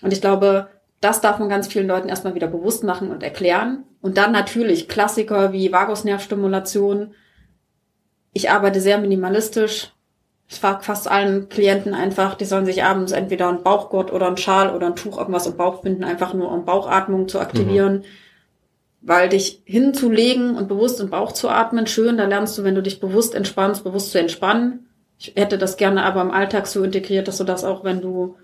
Und ich glaube, das darf man ganz vielen Leuten erstmal wieder bewusst machen und erklären. Und dann natürlich Klassiker wie Vagusnervstimulation. Ich arbeite sehr minimalistisch. Ich frage fast allen Klienten einfach, die sollen sich abends entweder ein Bauchgurt oder ein Schal oder ein Tuch irgendwas im Bauch binden, einfach nur um Bauchatmung zu aktivieren. Mhm. Weil dich hinzulegen und bewusst im Bauch zu atmen, schön, da lernst du, wenn du dich bewusst entspannst, bewusst zu entspannen. Ich hätte das gerne aber im Alltag so integriert, dass du das auch, wenn du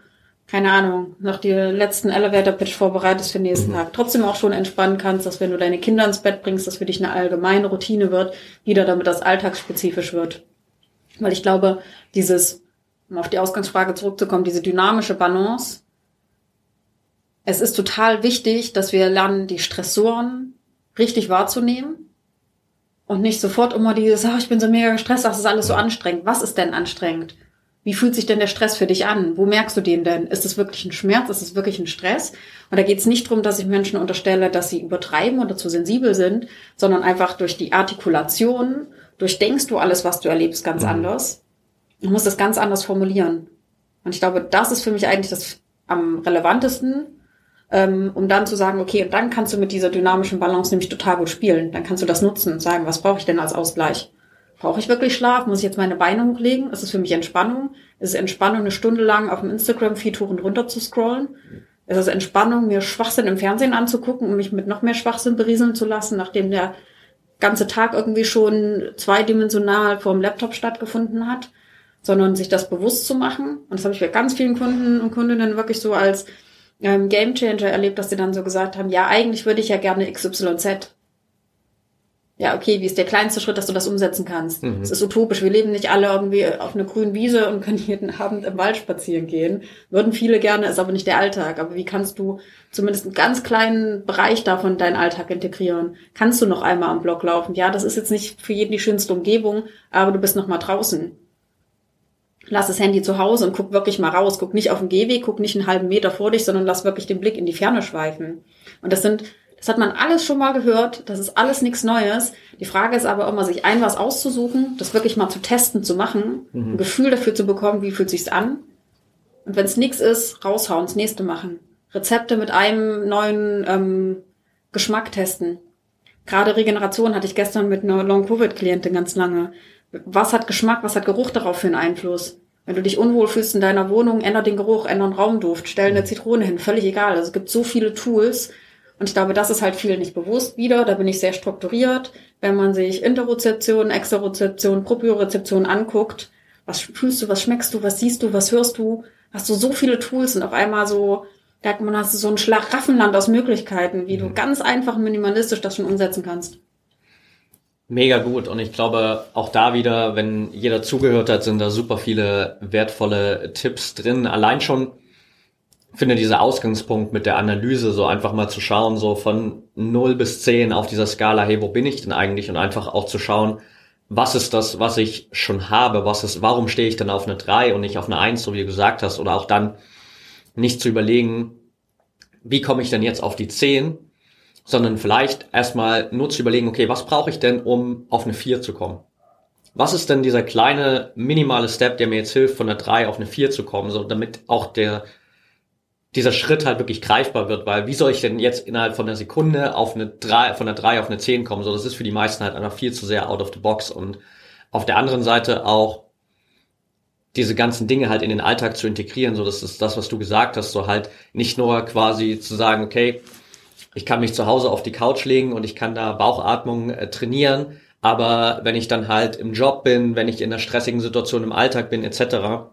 keine Ahnung, noch die letzten Elevator-Pitch vorbereitest für den nächsten mhm. Tag, trotzdem auch schon entspannen kannst, dass wenn du deine Kinder ins Bett bringst, das für dich eine allgemeine Routine wird, wieder damit das alltagsspezifisch wird. Weil ich glaube, dieses, um auf die Ausgangsfrage zurückzukommen, diese dynamische Balance, es ist total wichtig, dass wir lernen, die Stressoren richtig wahrzunehmen und nicht sofort immer dieses, ach, ich bin so mega gestresst, das ist alles so anstrengend. Was ist denn anstrengend? Wie fühlt sich denn der Stress für dich an? Wo merkst du den denn? Ist es wirklich ein Schmerz? Ist es wirklich ein Stress? Und da geht es nicht darum, dass ich Menschen unterstelle, dass sie übertreiben oder zu sensibel sind, sondern einfach durch die Artikulation, durchdenkst du alles, was du erlebst, ganz mhm. anders. Du musst das ganz anders formulieren. Und ich glaube, das ist für mich eigentlich das am relevantesten, ähm, um dann zu sagen, okay, und dann kannst du mit dieser dynamischen Balance nämlich total gut spielen. Dann kannst du das nutzen und sagen, was brauche ich denn als Ausgleich? Brauche ich wirklich Schlaf? Muss ich jetzt meine Beine hochlegen? Ist es für mich Entspannung? Ist es Entspannung, eine Stunde lang auf dem Instagram-Feed hoch und runter zu scrollen? Ist es Entspannung, mir Schwachsinn im Fernsehen anzugucken und mich mit noch mehr Schwachsinn berieseln zu lassen, nachdem der ganze Tag irgendwie schon zweidimensional vor dem Laptop stattgefunden hat? Sondern sich das bewusst zu machen. Und das habe ich bei ganz vielen Kunden und Kundinnen wirklich so als ähm, Game Changer erlebt, dass sie dann so gesagt haben, ja, eigentlich würde ich ja gerne XYZ ja, okay, wie ist der kleinste Schritt, dass du das umsetzen kannst? Mhm. Es ist utopisch. Wir leben nicht alle irgendwie auf einer grünen Wiese und können jeden Abend im Wald spazieren gehen. Würden viele gerne, ist aber nicht der Alltag. Aber wie kannst du zumindest einen ganz kleinen Bereich davon deinen Alltag integrieren? Kannst du noch einmal am Block laufen? Ja, das ist jetzt nicht für jeden die schönste Umgebung, aber du bist noch mal draußen. Lass das Handy zu Hause und guck wirklich mal raus. Guck nicht auf den Gehweg, guck nicht einen halben Meter vor dich, sondern lass wirklich den Blick in die Ferne schweifen. Und das sind das hat man alles schon mal gehört. Das ist alles nichts Neues. Die Frage ist aber immer, sich ein was auszusuchen, das wirklich mal zu testen, zu machen, mhm. ein Gefühl dafür zu bekommen, wie fühlt sich's an. Und wenn es nichts ist, raushauen, das nächste machen. Rezepte mit einem neuen ähm, Geschmack testen. Gerade Regeneration hatte ich gestern mit einer Long-Covid-Klientin ganz lange. Was hat Geschmack, was hat Geruch darauf für einen Einfluss? Wenn du dich unwohl fühlst in deiner Wohnung, änder den Geruch, änder den Raumduft, stell eine Zitrone hin, völlig egal. Also es gibt so viele Tools. Und ich glaube, das ist halt vielen nicht bewusst wieder. Da bin ich sehr strukturiert. Wenn man sich Interozeption, Exterozeption, Propriorezeption anguckt, was fühlst du, was schmeckst du, was siehst du, was hörst du, hast du so viele Tools und auf einmal so, da man hast du so ein Schlaraffenland aus Möglichkeiten, wie mhm. du ganz einfach minimalistisch das schon umsetzen kannst. Mega gut. Und ich glaube, auch da wieder, wenn jeder zugehört hat, sind da super viele wertvolle Tipps drin. Allein schon finde dieser Ausgangspunkt mit der Analyse, so einfach mal zu schauen, so von 0 bis 10 auf dieser Skala, hey, wo bin ich denn eigentlich? Und einfach auch zu schauen, was ist das, was ich schon habe? Was ist, warum stehe ich denn auf eine 3 und nicht auf eine 1, so wie du gesagt hast? Oder auch dann nicht zu überlegen, wie komme ich denn jetzt auf die 10? Sondern vielleicht erstmal nur zu überlegen, okay, was brauche ich denn, um auf eine 4 zu kommen? Was ist denn dieser kleine, minimale Step, der mir jetzt hilft, von einer 3 auf eine 4 zu kommen, so damit auch der, dieser Schritt halt wirklich greifbar wird, weil wie soll ich denn jetzt innerhalb von einer Sekunde auf eine 3, von einer 3 auf eine 10 kommen? So, das ist für die meisten halt einfach viel zu sehr out of the box und auf der anderen Seite auch diese ganzen Dinge halt in den Alltag zu integrieren, so das ist das, was du gesagt hast, so halt nicht nur quasi zu sagen, okay, ich kann mich zu Hause auf die Couch legen und ich kann da Bauchatmung äh, trainieren. Aber wenn ich dann halt im Job bin, wenn ich in einer stressigen Situation im Alltag bin, etc.,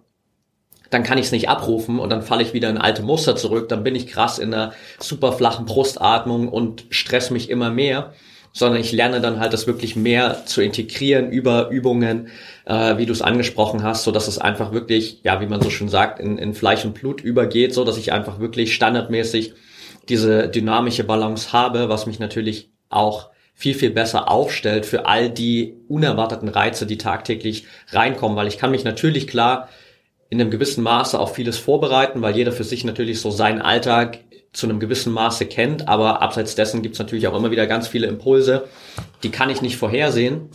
dann kann ich es nicht abrufen und dann falle ich wieder in alte Muster zurück. Dann bin ich krass in einer super flachen Brustatmung und stress mich immer mehr sondern ich lerne dann halt das wirklich mehr zu integrieren über Übungen, äh, wie du es angesprochen hast, so dass es einfach wirklich, ja, wie man so schön sagt, in, in Fleisch und Blut übergeht, so dass ich einfach wirklich standardmäßig diese dynamische Balance habe, was mich natürlich auch viel, viel besser aufstellt für all die unerwarteten Reize, die tagtäglich reinkommen, weil ich kann mich natürlich klar in einem gewissen Maße auf vieles vorbereiten, weil jeder für sich natürlich so seinen Alltag zu einem gewissen Maße kennt, aber abseits dessen gibt's natürlich auch immer wieder ganz viele Impulse, die kann ich nicht vorhersehen.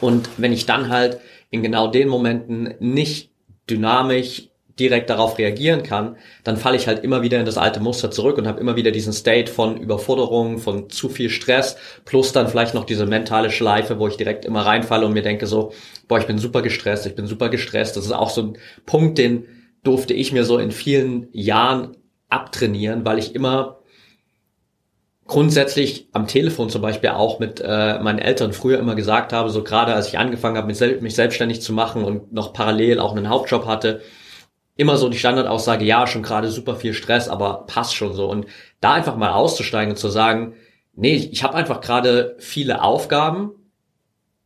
Und wenn ich dann halt in genau den Momenten nicht dynamisch direkt darauf reagieren kann, dann falle ich halt immer wieder in das alte Muster zurück und habe immer wieder diesen State von Überforderung, von zu viel Stress, plus dann vielleicht noch diese mentale Schleife, wo ich direkt immer reinfalle und mir denke so, boah, ich bin super gestresst, ich bin super gestresst. Das ist auch so ein Punkt, den durfte ich mir so in vielen Jahren abtrainieren, weil ich immer grundsätzlich am Telefon zum Beispiel auch mit äh, meinen Eltern früher immer gesagt habe, so gerade als ich angefangen habe, mich selbstständig zu machen und noch parallel auch einen Hauptjob hatte, immer so die Standardaussage, ja, schon gerade super viel Stress, aber passt schon so. Und da einfach mal auszusteigen und zu sagen, nee, ich habe einfach gerade viele Aufgaben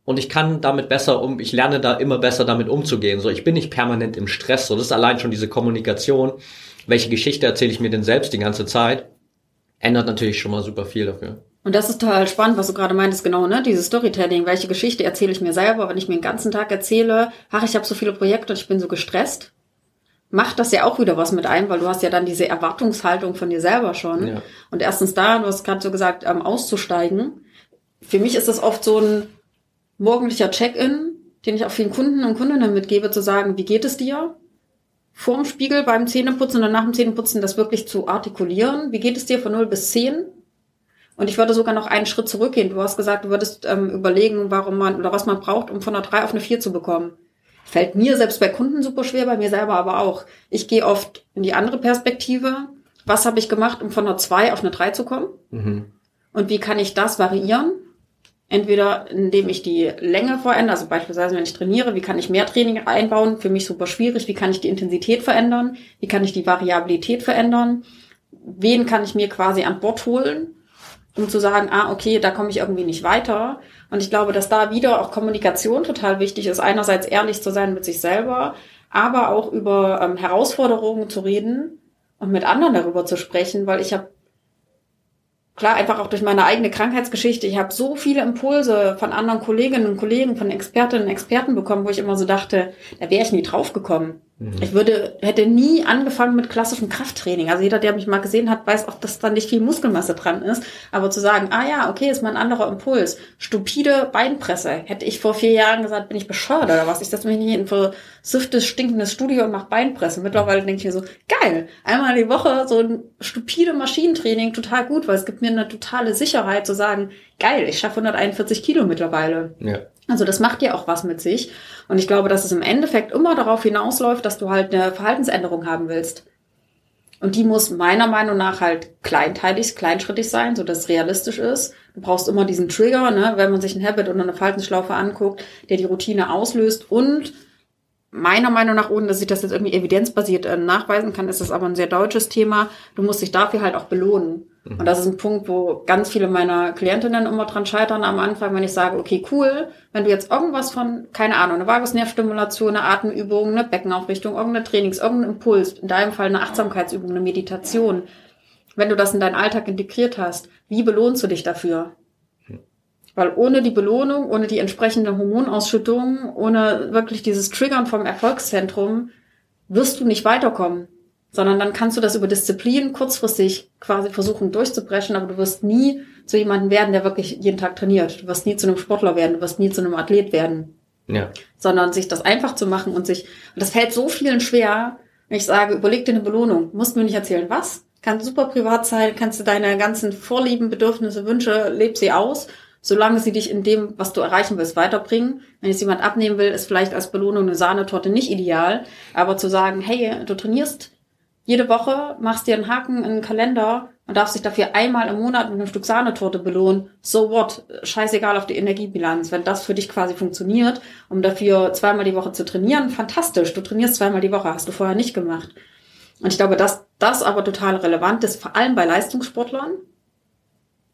und ich kann damit besser um, ich lerne da immer besser damit umzugehen. So, ich bin nicht permanent im Stress. So, das ist allein schon diese Kommunikation. Welche Geschichte erzähle ich mir denn selbst die ganze Zeit? Ändert natürlich schon mal super viel dafür. Und das ist total spannend, was du gerade meintest, genau, ne? Dieses Storytelling. Welche Geschichte erzähle ich mir selber, wenn ich mir den ganzen Tag erzähle, ach, ich habe so viele Projekte und ich bin so gestresst? Macht das ja auch wieder was mit ein, weil du hast ja dann diese Erwartungshaltung von dir selber schon. Ja. Und erstens da, du hast gerade so gesagt, ähm, auszusteigen. Für mich ist das oft so ein morgendlicher Check-in, den ich auch vielen Kunden und Kundinnen mitgebe, zu sagen, wie geht es dir? Vorm Spiegel beim Zähneputzen und nach dem Zähneputzen das wirklich zu artikulieren. Wie geht es dir von 0 bis 10? Und ich würde sogar noch einen Schritt zurückgehen. Du hast gesagt, du würdest ähm, überlegen, warum man oder was man braucht, um von einer 3 auf eine 4 zu bekommen. Fällt mir selbst bei Kunden super schwer, bei mir selber aber auch. Ich gehe oft in die andere Perspektive. Was habe ich gemacht, um von einer 2 auf eine 3 zu kommen? Mhm. Und wie kann ich das variieren? Entweder indem ich die Länge verändere, also beispielsweise wenn ich trainiere, wie kann ich mehr Training einbauen? Für mich super schwierig. Wie kann ich die Intensität verändern? Wie kann ich die Variabilität verändern? Wen kann ich mir quasi an Bord holen? um zu sagen, ah, okay, da komme ich irgendwie nicht weiter. Und ich glaube, dass da wieder auch Kommunikation total wichtig ist. Einerseits ehrlich zu sein mit sich selber, aber auch über ähm, Herausforderungen zu reden und mit anderen darüber zu sprechen, weil ich habe klar einfach auch durch meine eigene Krankheitsgeschichte, ich habe so viele Impulse von anderen Kolleginnen und Kollegen, von Expertinnen und Experten bekommen, wo ich immer so dachte, da wäre ich nie drauf gekommen. Mhm. Ich würde, hätte nie angefangen mit klassischem Krafttraining. Also jeder, der mich mal gesehen hat, weiß auch, dass da nicht viel Muskelmasse dran ist. Aber zu sagen, ah ja, okay, ist mal ein anderer Impuls. Stupide Beinpresse. Hätte ich vor vier Jahren gesagt, bin ich bescheuert oder was? Ich setze mich nicht in ein versifftes, stinkendes Studio und mache Beinpresse. Mittlerweile denke ich mir so, geil, einmal die Woche so ein stupide Maschinentraining, total gut, weil es gibt mir eine totale Sicherheit zu sagen, geil, ich schaffe 141 Kilo mittlerweile. Ja. Also das macht ja auch was mit sich. Und ich glaube, dass es im Endeffekt immer darauf hinausläuft, dass du halt eine Verhaltensänderung haben willst. Und die muss meiner Meinung nach halt kleinteilig, kleinschrittig sein, so dass es realistisch ist. Du brauchst immer diesen Trigger, ne, wenn man sich ein Habit oder eine Verhaltensschlaufe anguckt, der die Routine auslöst und meiner Meinung nach, ohne dass ich das jetzt irgendwie evidenzbasiert äh, nachweisen kann, ist das aber ein sehr deutsches Thema. Du musst dich dafür halt auch belohnen. Mhm. Und das ist ein Punkt, wo ganz viele meiner Klientinnen immer dran scheitern am Anfang, wenn ich sage, okay, cool, wenn du jetzt irgendwas von, keine Ahnung, eine Vagusnervstimulation, eine Atemübung, eine Beckenaufrichtung, irgendeine Trainings, irgendein Impuls, in deinem Fall eine Achtsamkeitsübung, eine Meditation, wenn du das in deinen Alltag integriert hast, wie belohnst du dich dafür? Weil ohne die Belohnung, ohne die entsprechende Hormonausschüttung, ohne wirklich dieses Triggern vom Erfolgszentrum, wirst du nicht weiterkommen. Sondern dann kannst du das über Disziplin kurzfristig quasi versuchen durchzubrechen, aber du wirst nie zu jemandem werden, der wirklich jeden Tag trainiert. Du wirst nie zu einem Sportler werden, du wirst nie zu einem Athlet werden. Ja. Sondern sich das einfach zu machen und sich, und das fällt so vielen schwer, wenn ich sage, überleg dir eine Belohnung. Musst mir nicht erzählen, was? Kann super privat sein, kannst du deine ganzen Vorlieben, Bedürfnisse, Wünsche, leb sie aus solange sie dich in dem, was du erreichen willst, weiterbringen. Wenn jetzt jemand abnehmen will, ist vielleicht als Belohnung eine Sahnetorte nicht ideal, aber zu sagen, hey, du trainierst jede Woche, machst dir einen Haken in den Kalender und darfst dich dafür einmal im Monat mit einem Stück Sahnetorte belohnen. So what? Scheißegal auf die Energiebilanz. Wenn das für dich quasi funktioniert, um dafür zweimal die Woche zu trainieren, fantastisch. Du trainierst zweimal die Woche, hast du vorher nicht gemacht. Und ich glaube, dass das aber total relevant ist, vor allem bei Leistungssportlern.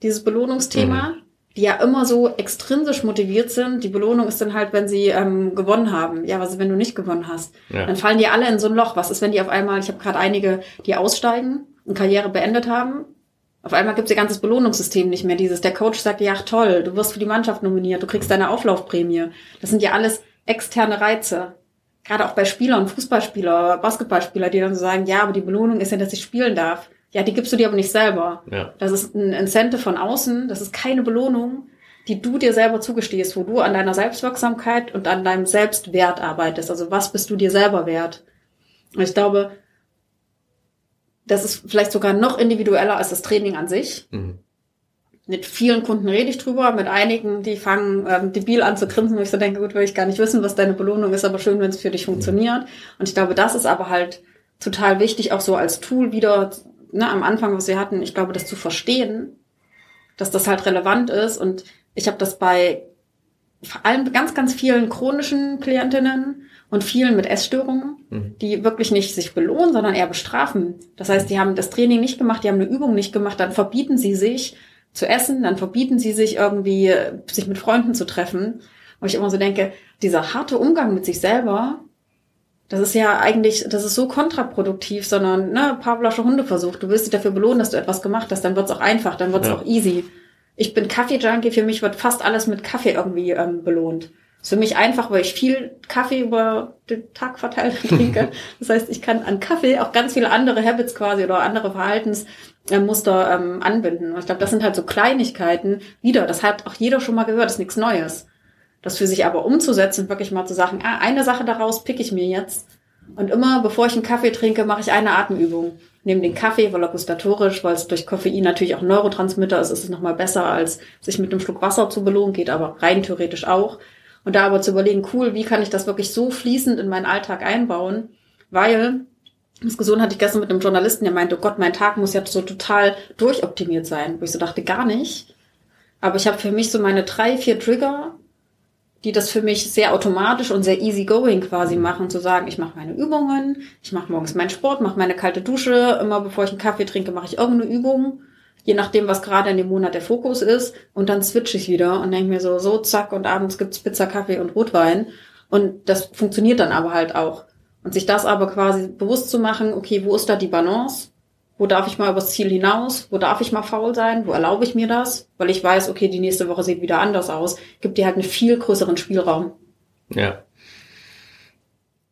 Dieses Belohnungsthema. Mhm ja immer so extrinsisch motiviert sind. Die Belohnung ist dann halt, wenn sie ähm, gewonnen haben. Ja, was ist, wenn du nicht gewonnen hast? Ja. Dann fallen die alle in so ein Loch. Was ist, wenn die auf einmal, ich habe gerade einige, die aussteigen und Karriere beendet haben. Auf einmal gibt es ihr ganzes Belohnungssystem nicht mehr. Dieses, der Coach sagt, ja toll, du wirst für die Mannschaft nominiert, du kriegst deine Auflaufprämie. Das sind ja alles externe Reize. Gerade auch bei Spielern, Fußballspieler, Basketballspieler, die dann so sagen, ja, aber die Belohnung ist ja, dass ich spielen darf. Ja, die gibst du dir aber nicht selber. Ja. Das ist ein Incentive von außen, das ist keine Belohnung, die du dir selber zugestehst, wo du an deiner Selbstwirksamkeit und an deinem Selbstwert arbeitest. Also was bist du dir selber wert? Und ich glaube, das ist vielleicht sogar noch individueller als das Training an sich. Mhm. Mit vielen Kunden rede ich drüber, mit einigen, die fangen ähm, debil an zu grinsen, wo ich so denke, gut, will ich gar nicht wissen, was deine Belohnung ist, aber schön, wenn es für dich funktioniert. Und ich glaube, das ist aber halt total wichtig, auch so als Tool wieder ne, am Anfang, was wir hatten, ich glaube, das zu verstehen, dass das halt relevant ist. Und ich habe das bei vor allem ganz, ganz vielen chronischen Klientinnen und vielen mit Essstörungen, mhm. die wirklich nicht sich belohnen, sondern eher bestrafen. Das heißt, die haben das Training nicht gemacht, die haben eine Übung nicht gemacht, dann verbieten sie sich zu essen, dann verbieten sie sich irgendwie, sich mit Freunden zu treffen. Und ich immer so denke, dieser harte Umgang mit sich selber, das ist ja eigentlich, das ist so kontraproduktiv, sondern ne, Pavlosche Hundeversuch. Du willst dich dafür belohnen, dass du etwas gemacht hast, dann wird's auch einfach, dann wird's ja. auch easy. Ich bin Kaffee-Junkie, für mich wird fast alles mit Kaffee irgendwie ähm, belohnt. ist für mich einfach, weil ich viel Kaffee über den Tag verteilt *laughs* trinke. Das heißt, ich kann an Kaffee auch ganz viele andere Habits quasi oder andere Verhaltensmuster ähm, anbinden. Und ich glaube, das sind halt so Kleinigkeiten. Wieder, das hat auch jeder schon mal gehört, das ist nichts Neues. Das für sich aber umzusetzen, wirklich mal zu sagen, ah, eine Sache daraus pick ich mir jetzt. Und immer, bevor ich einen Kaffee trinke, mache ich eine Atemübung. Neben den Kaffee, weil er gustatorisch, weil es durch Koffein natürlich auch Neurotransmitter ist, ist es nochmal besser, als sich mit einem Schluck Wasser zu belohnen, geht aber rein theoretisch auch. Und da aber zu überlegen, cool, wie kann ich das wirklich so fließend in meinen Alltag einbauen? Weil, Diskussion hatte ich gestern mit einem Journalisten, der meinte, oh Gott, mein Tag muss ja so total durchoptimiert sein. Wo ich so dachte, gar nicht. Aber ich habe für mich so meine drei, vier Trigger, die das für mich sehr automatisch und sehr easy going quasi machen, zu sagen, ich mache meine Übungen, ich mache morgens meinen Sport, mache meine kalte Dusche, immer bevor ich einen Kaffee trinke, mache ich irgendeine Übung, je nachdem, was gerade in dem Monat der Fokus ist, und dann switche ich wieder und denke mir so, so, zack, und abends gibt's Pizza, Kaffee und Rotwein. Und das funktioniert dann aber halt auch. Und sich das aber quasi bewusst zu machen, okay, wo ist da die Balance? Wo darf ich mal übers Ziel hinaus? Wo darf ich mal faul sein? Wo erlaube ich mir das? Weil ich weiß, okay, die nächste Woche sieht wieder anders aus. Gibt dir halt einen viel größeren Spielraum. Ja.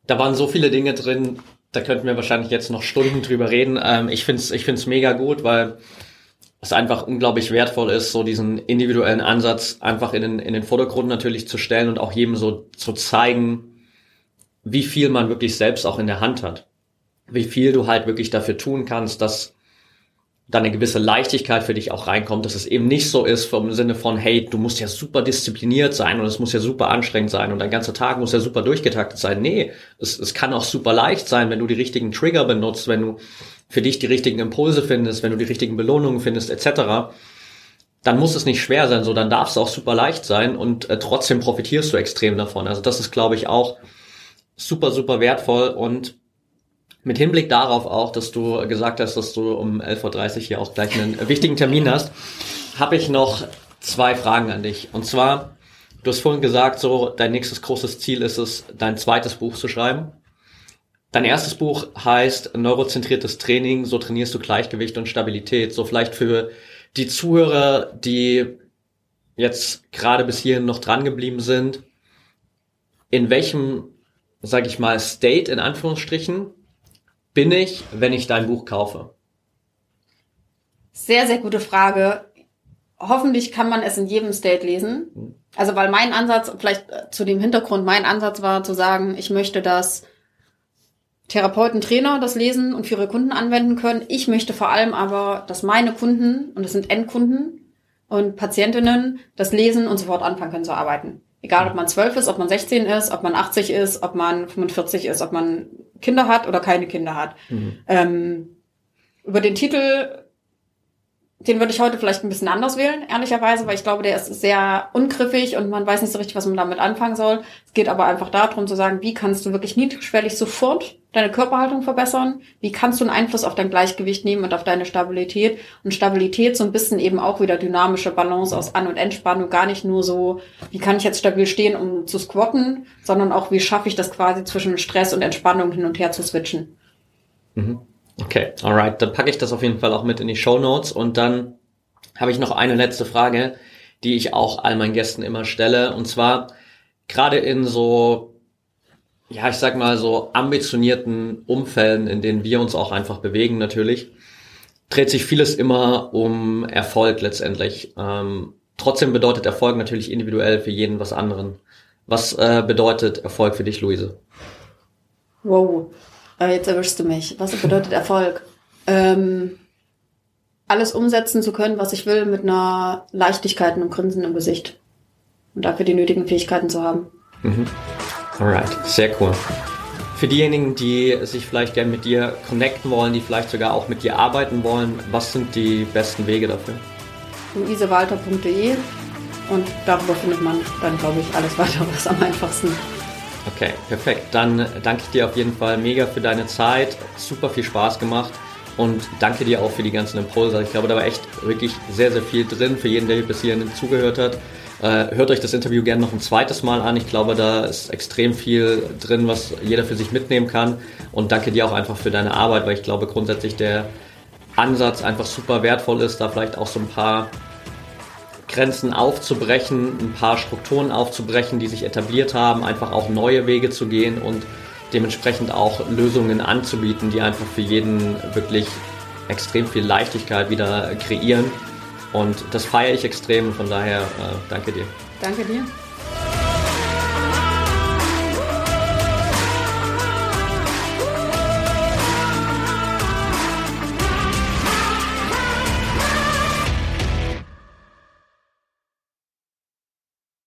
Da waren so viele Dinge drin, da könnten wir wahrscheinlich jetzt noch Stunden drüber reden. Ähm, ich finde es ich find's mega gut, weil es einfach unglaublich wertvoll ist, so diesen individuellen Ansatz einfach in den, in den Vordergrund natürlich zu stellen und auch jedem so zu zeigen, wie viel man wirklich selbst auch in der Hand hat. Wie viel du halt wirklich dafür tun kannst, dass da eine gewisse Leichtigkeit für dich auch reinkommt, dass es eben nicht so ist vom Sinne von, hey, du musst ja super diszipliniert sein und es muss ja super anstrengend sein und dein ganzer Tag muss ja super durchgetaktet sein. Nee, es, es kann auch super leicht sein, wenn du die richtigen Trigger benutzt, wenn du für dich die richtigen Impulse findest, wenn du die richtigen Belohnungen findest, etc., dann muss es nicht schwer sein, so dann darf es auch super leicht sein und äh, trotzdem profitierst du extrem davon. Also das ist, glaube ich, auch super, super wertvoll und mit Hinblick darauf auch, dass du gesagt hast, dass du um 11.30 Uhr hier auch gleich einen wichtigen Termin hast, habe ich noch zwei Fragen an dich. Und zwar, du hast vorhin gesagt, so dein nächstes großes Ziel ist es, dein zweites Buch zu schreiben. Dein erstes Buch heißt Neurozentriertes Training, so trainierst du Gleichgewicht und Stabilität. So vielleicht für die Zuhörer, die jetzt gerade bis hierhin noch dran geblieben sind, in welchem, sag ich mal, State in Anführungsstrichen bin ich, wenn ich dein Buch kaufe? Sehr, sehr gute Frage. Hoffentlich kann man es in jedem State lesen. Hm. Also, weil mein Ansatz, vielleicht äh, zu dem Hintergrund, mein Ansatz war zu sagen, ich möchte, dass Therapeuten, Trainer das lesen und für ihre Kunden anwenden können. Ich möchte vor allem aber, dass meine Kunden, und das sind Endkunden und Patientinnen, das lesen und sofort anfangen können zu arbeiten. Egal, ob man 12 ist, ob man 16 ist, ob man 80 ist, ob man 45 ist, ob man Kinder hat oder keine Kinder hat. Mhm. Ähm, über den Titel den würde ich heute vielleicht ein bisschen anders wählen, ehrlicherweise, weil ich glaube, der ist sehr ungriffig und man weiß nicht so richtig, was man damit anfangen soll. Es geht aber einfach darum zu sagen, wie kannst du wirklich niedrigschwellig sofort deine Körperhaltung verbessern? Wie kannst du einen Einfluss auf dein Gleichgewicht nehmen und auf deine Stabilität? Und Stabilität so ein bisschen eben auch wieder dynamische Balance aus An- und Entspannung, gar nicht nur so, wie kann ich jetzt stabil stehen, um zu squatten, sondern auch, wie schaffe ich das quasi zwischen Stress und Entspannung hin und her zu switchen. Mhm. Okay, alright. Dann packe ich das auf jeden Fall auch mit in die Show Notes und dann habe ich noch eine letzte Frage, die ich auch all meinen Gästen immer stelle. Und zwar gerade in so, ja, ich sag mal so ambitionierten Umfällen, in denen wir uns auch einfach bewegen natürlich, dreht sich vieles immer um Erfolg letztendlich. Ähm, trotzdem bedeutet Erfolg natürlich individuell für jeden was anderen. Was äh, bedeutet Erfolg für dich, Luise? Wow. Äh, jetzt erwischst du mich. Was bedeutet Erfolg? Ähm, alles umsetzen zu können, was ich will, mit einer Leichtigkeit und einem Grinsen im Gesicht. Und dafür die nötigen Fähigkeiten zu haben. Mhm. Alright, sehr cool. Für diejenigen, die sich vielleicht gerne mit dir connecten wollen, die vielleicht sogar auch mit dir arbeiten wollen, was sind die besten Wege dafür? luisewalter.de und darüber findet man dann, glaube ich, alles weitere am einfachsten. Okay, perfekt. Dann danke ich dir auf jeden Fall mega für deine Zeit. Super viel Spaß gemacht. Und danke dir auch für die ganzen Impulse. Ich glaube, da war echt wirklich sehr, sehr viel drin für jeden, der bis hierhin zugehört hat. Äh, hört euch das Interview gerne noch ein zweites Mal an. Ich glaube, da ist extrem viel drin, was jeder für sich mitnehmen kann. Und danke dir auch einfach für deine Arbeit, weil ich glaube grundsätzlich der Ansatz einfach super wertvoll ist, da vielleicht auch so ein paar Grenzen aufzubrechen, ein paar Strukturen aufzubrechen, die sich etabliert haben, einfach auch neue Wege zu gehen und dementsprechend auch Lösungen anzubieten, die einfach für jeden wirklich extrem viel Leichtigkeit wieder kreieren. Und das feiere ich extrem. Von daher äh, danke dir. Danke dir.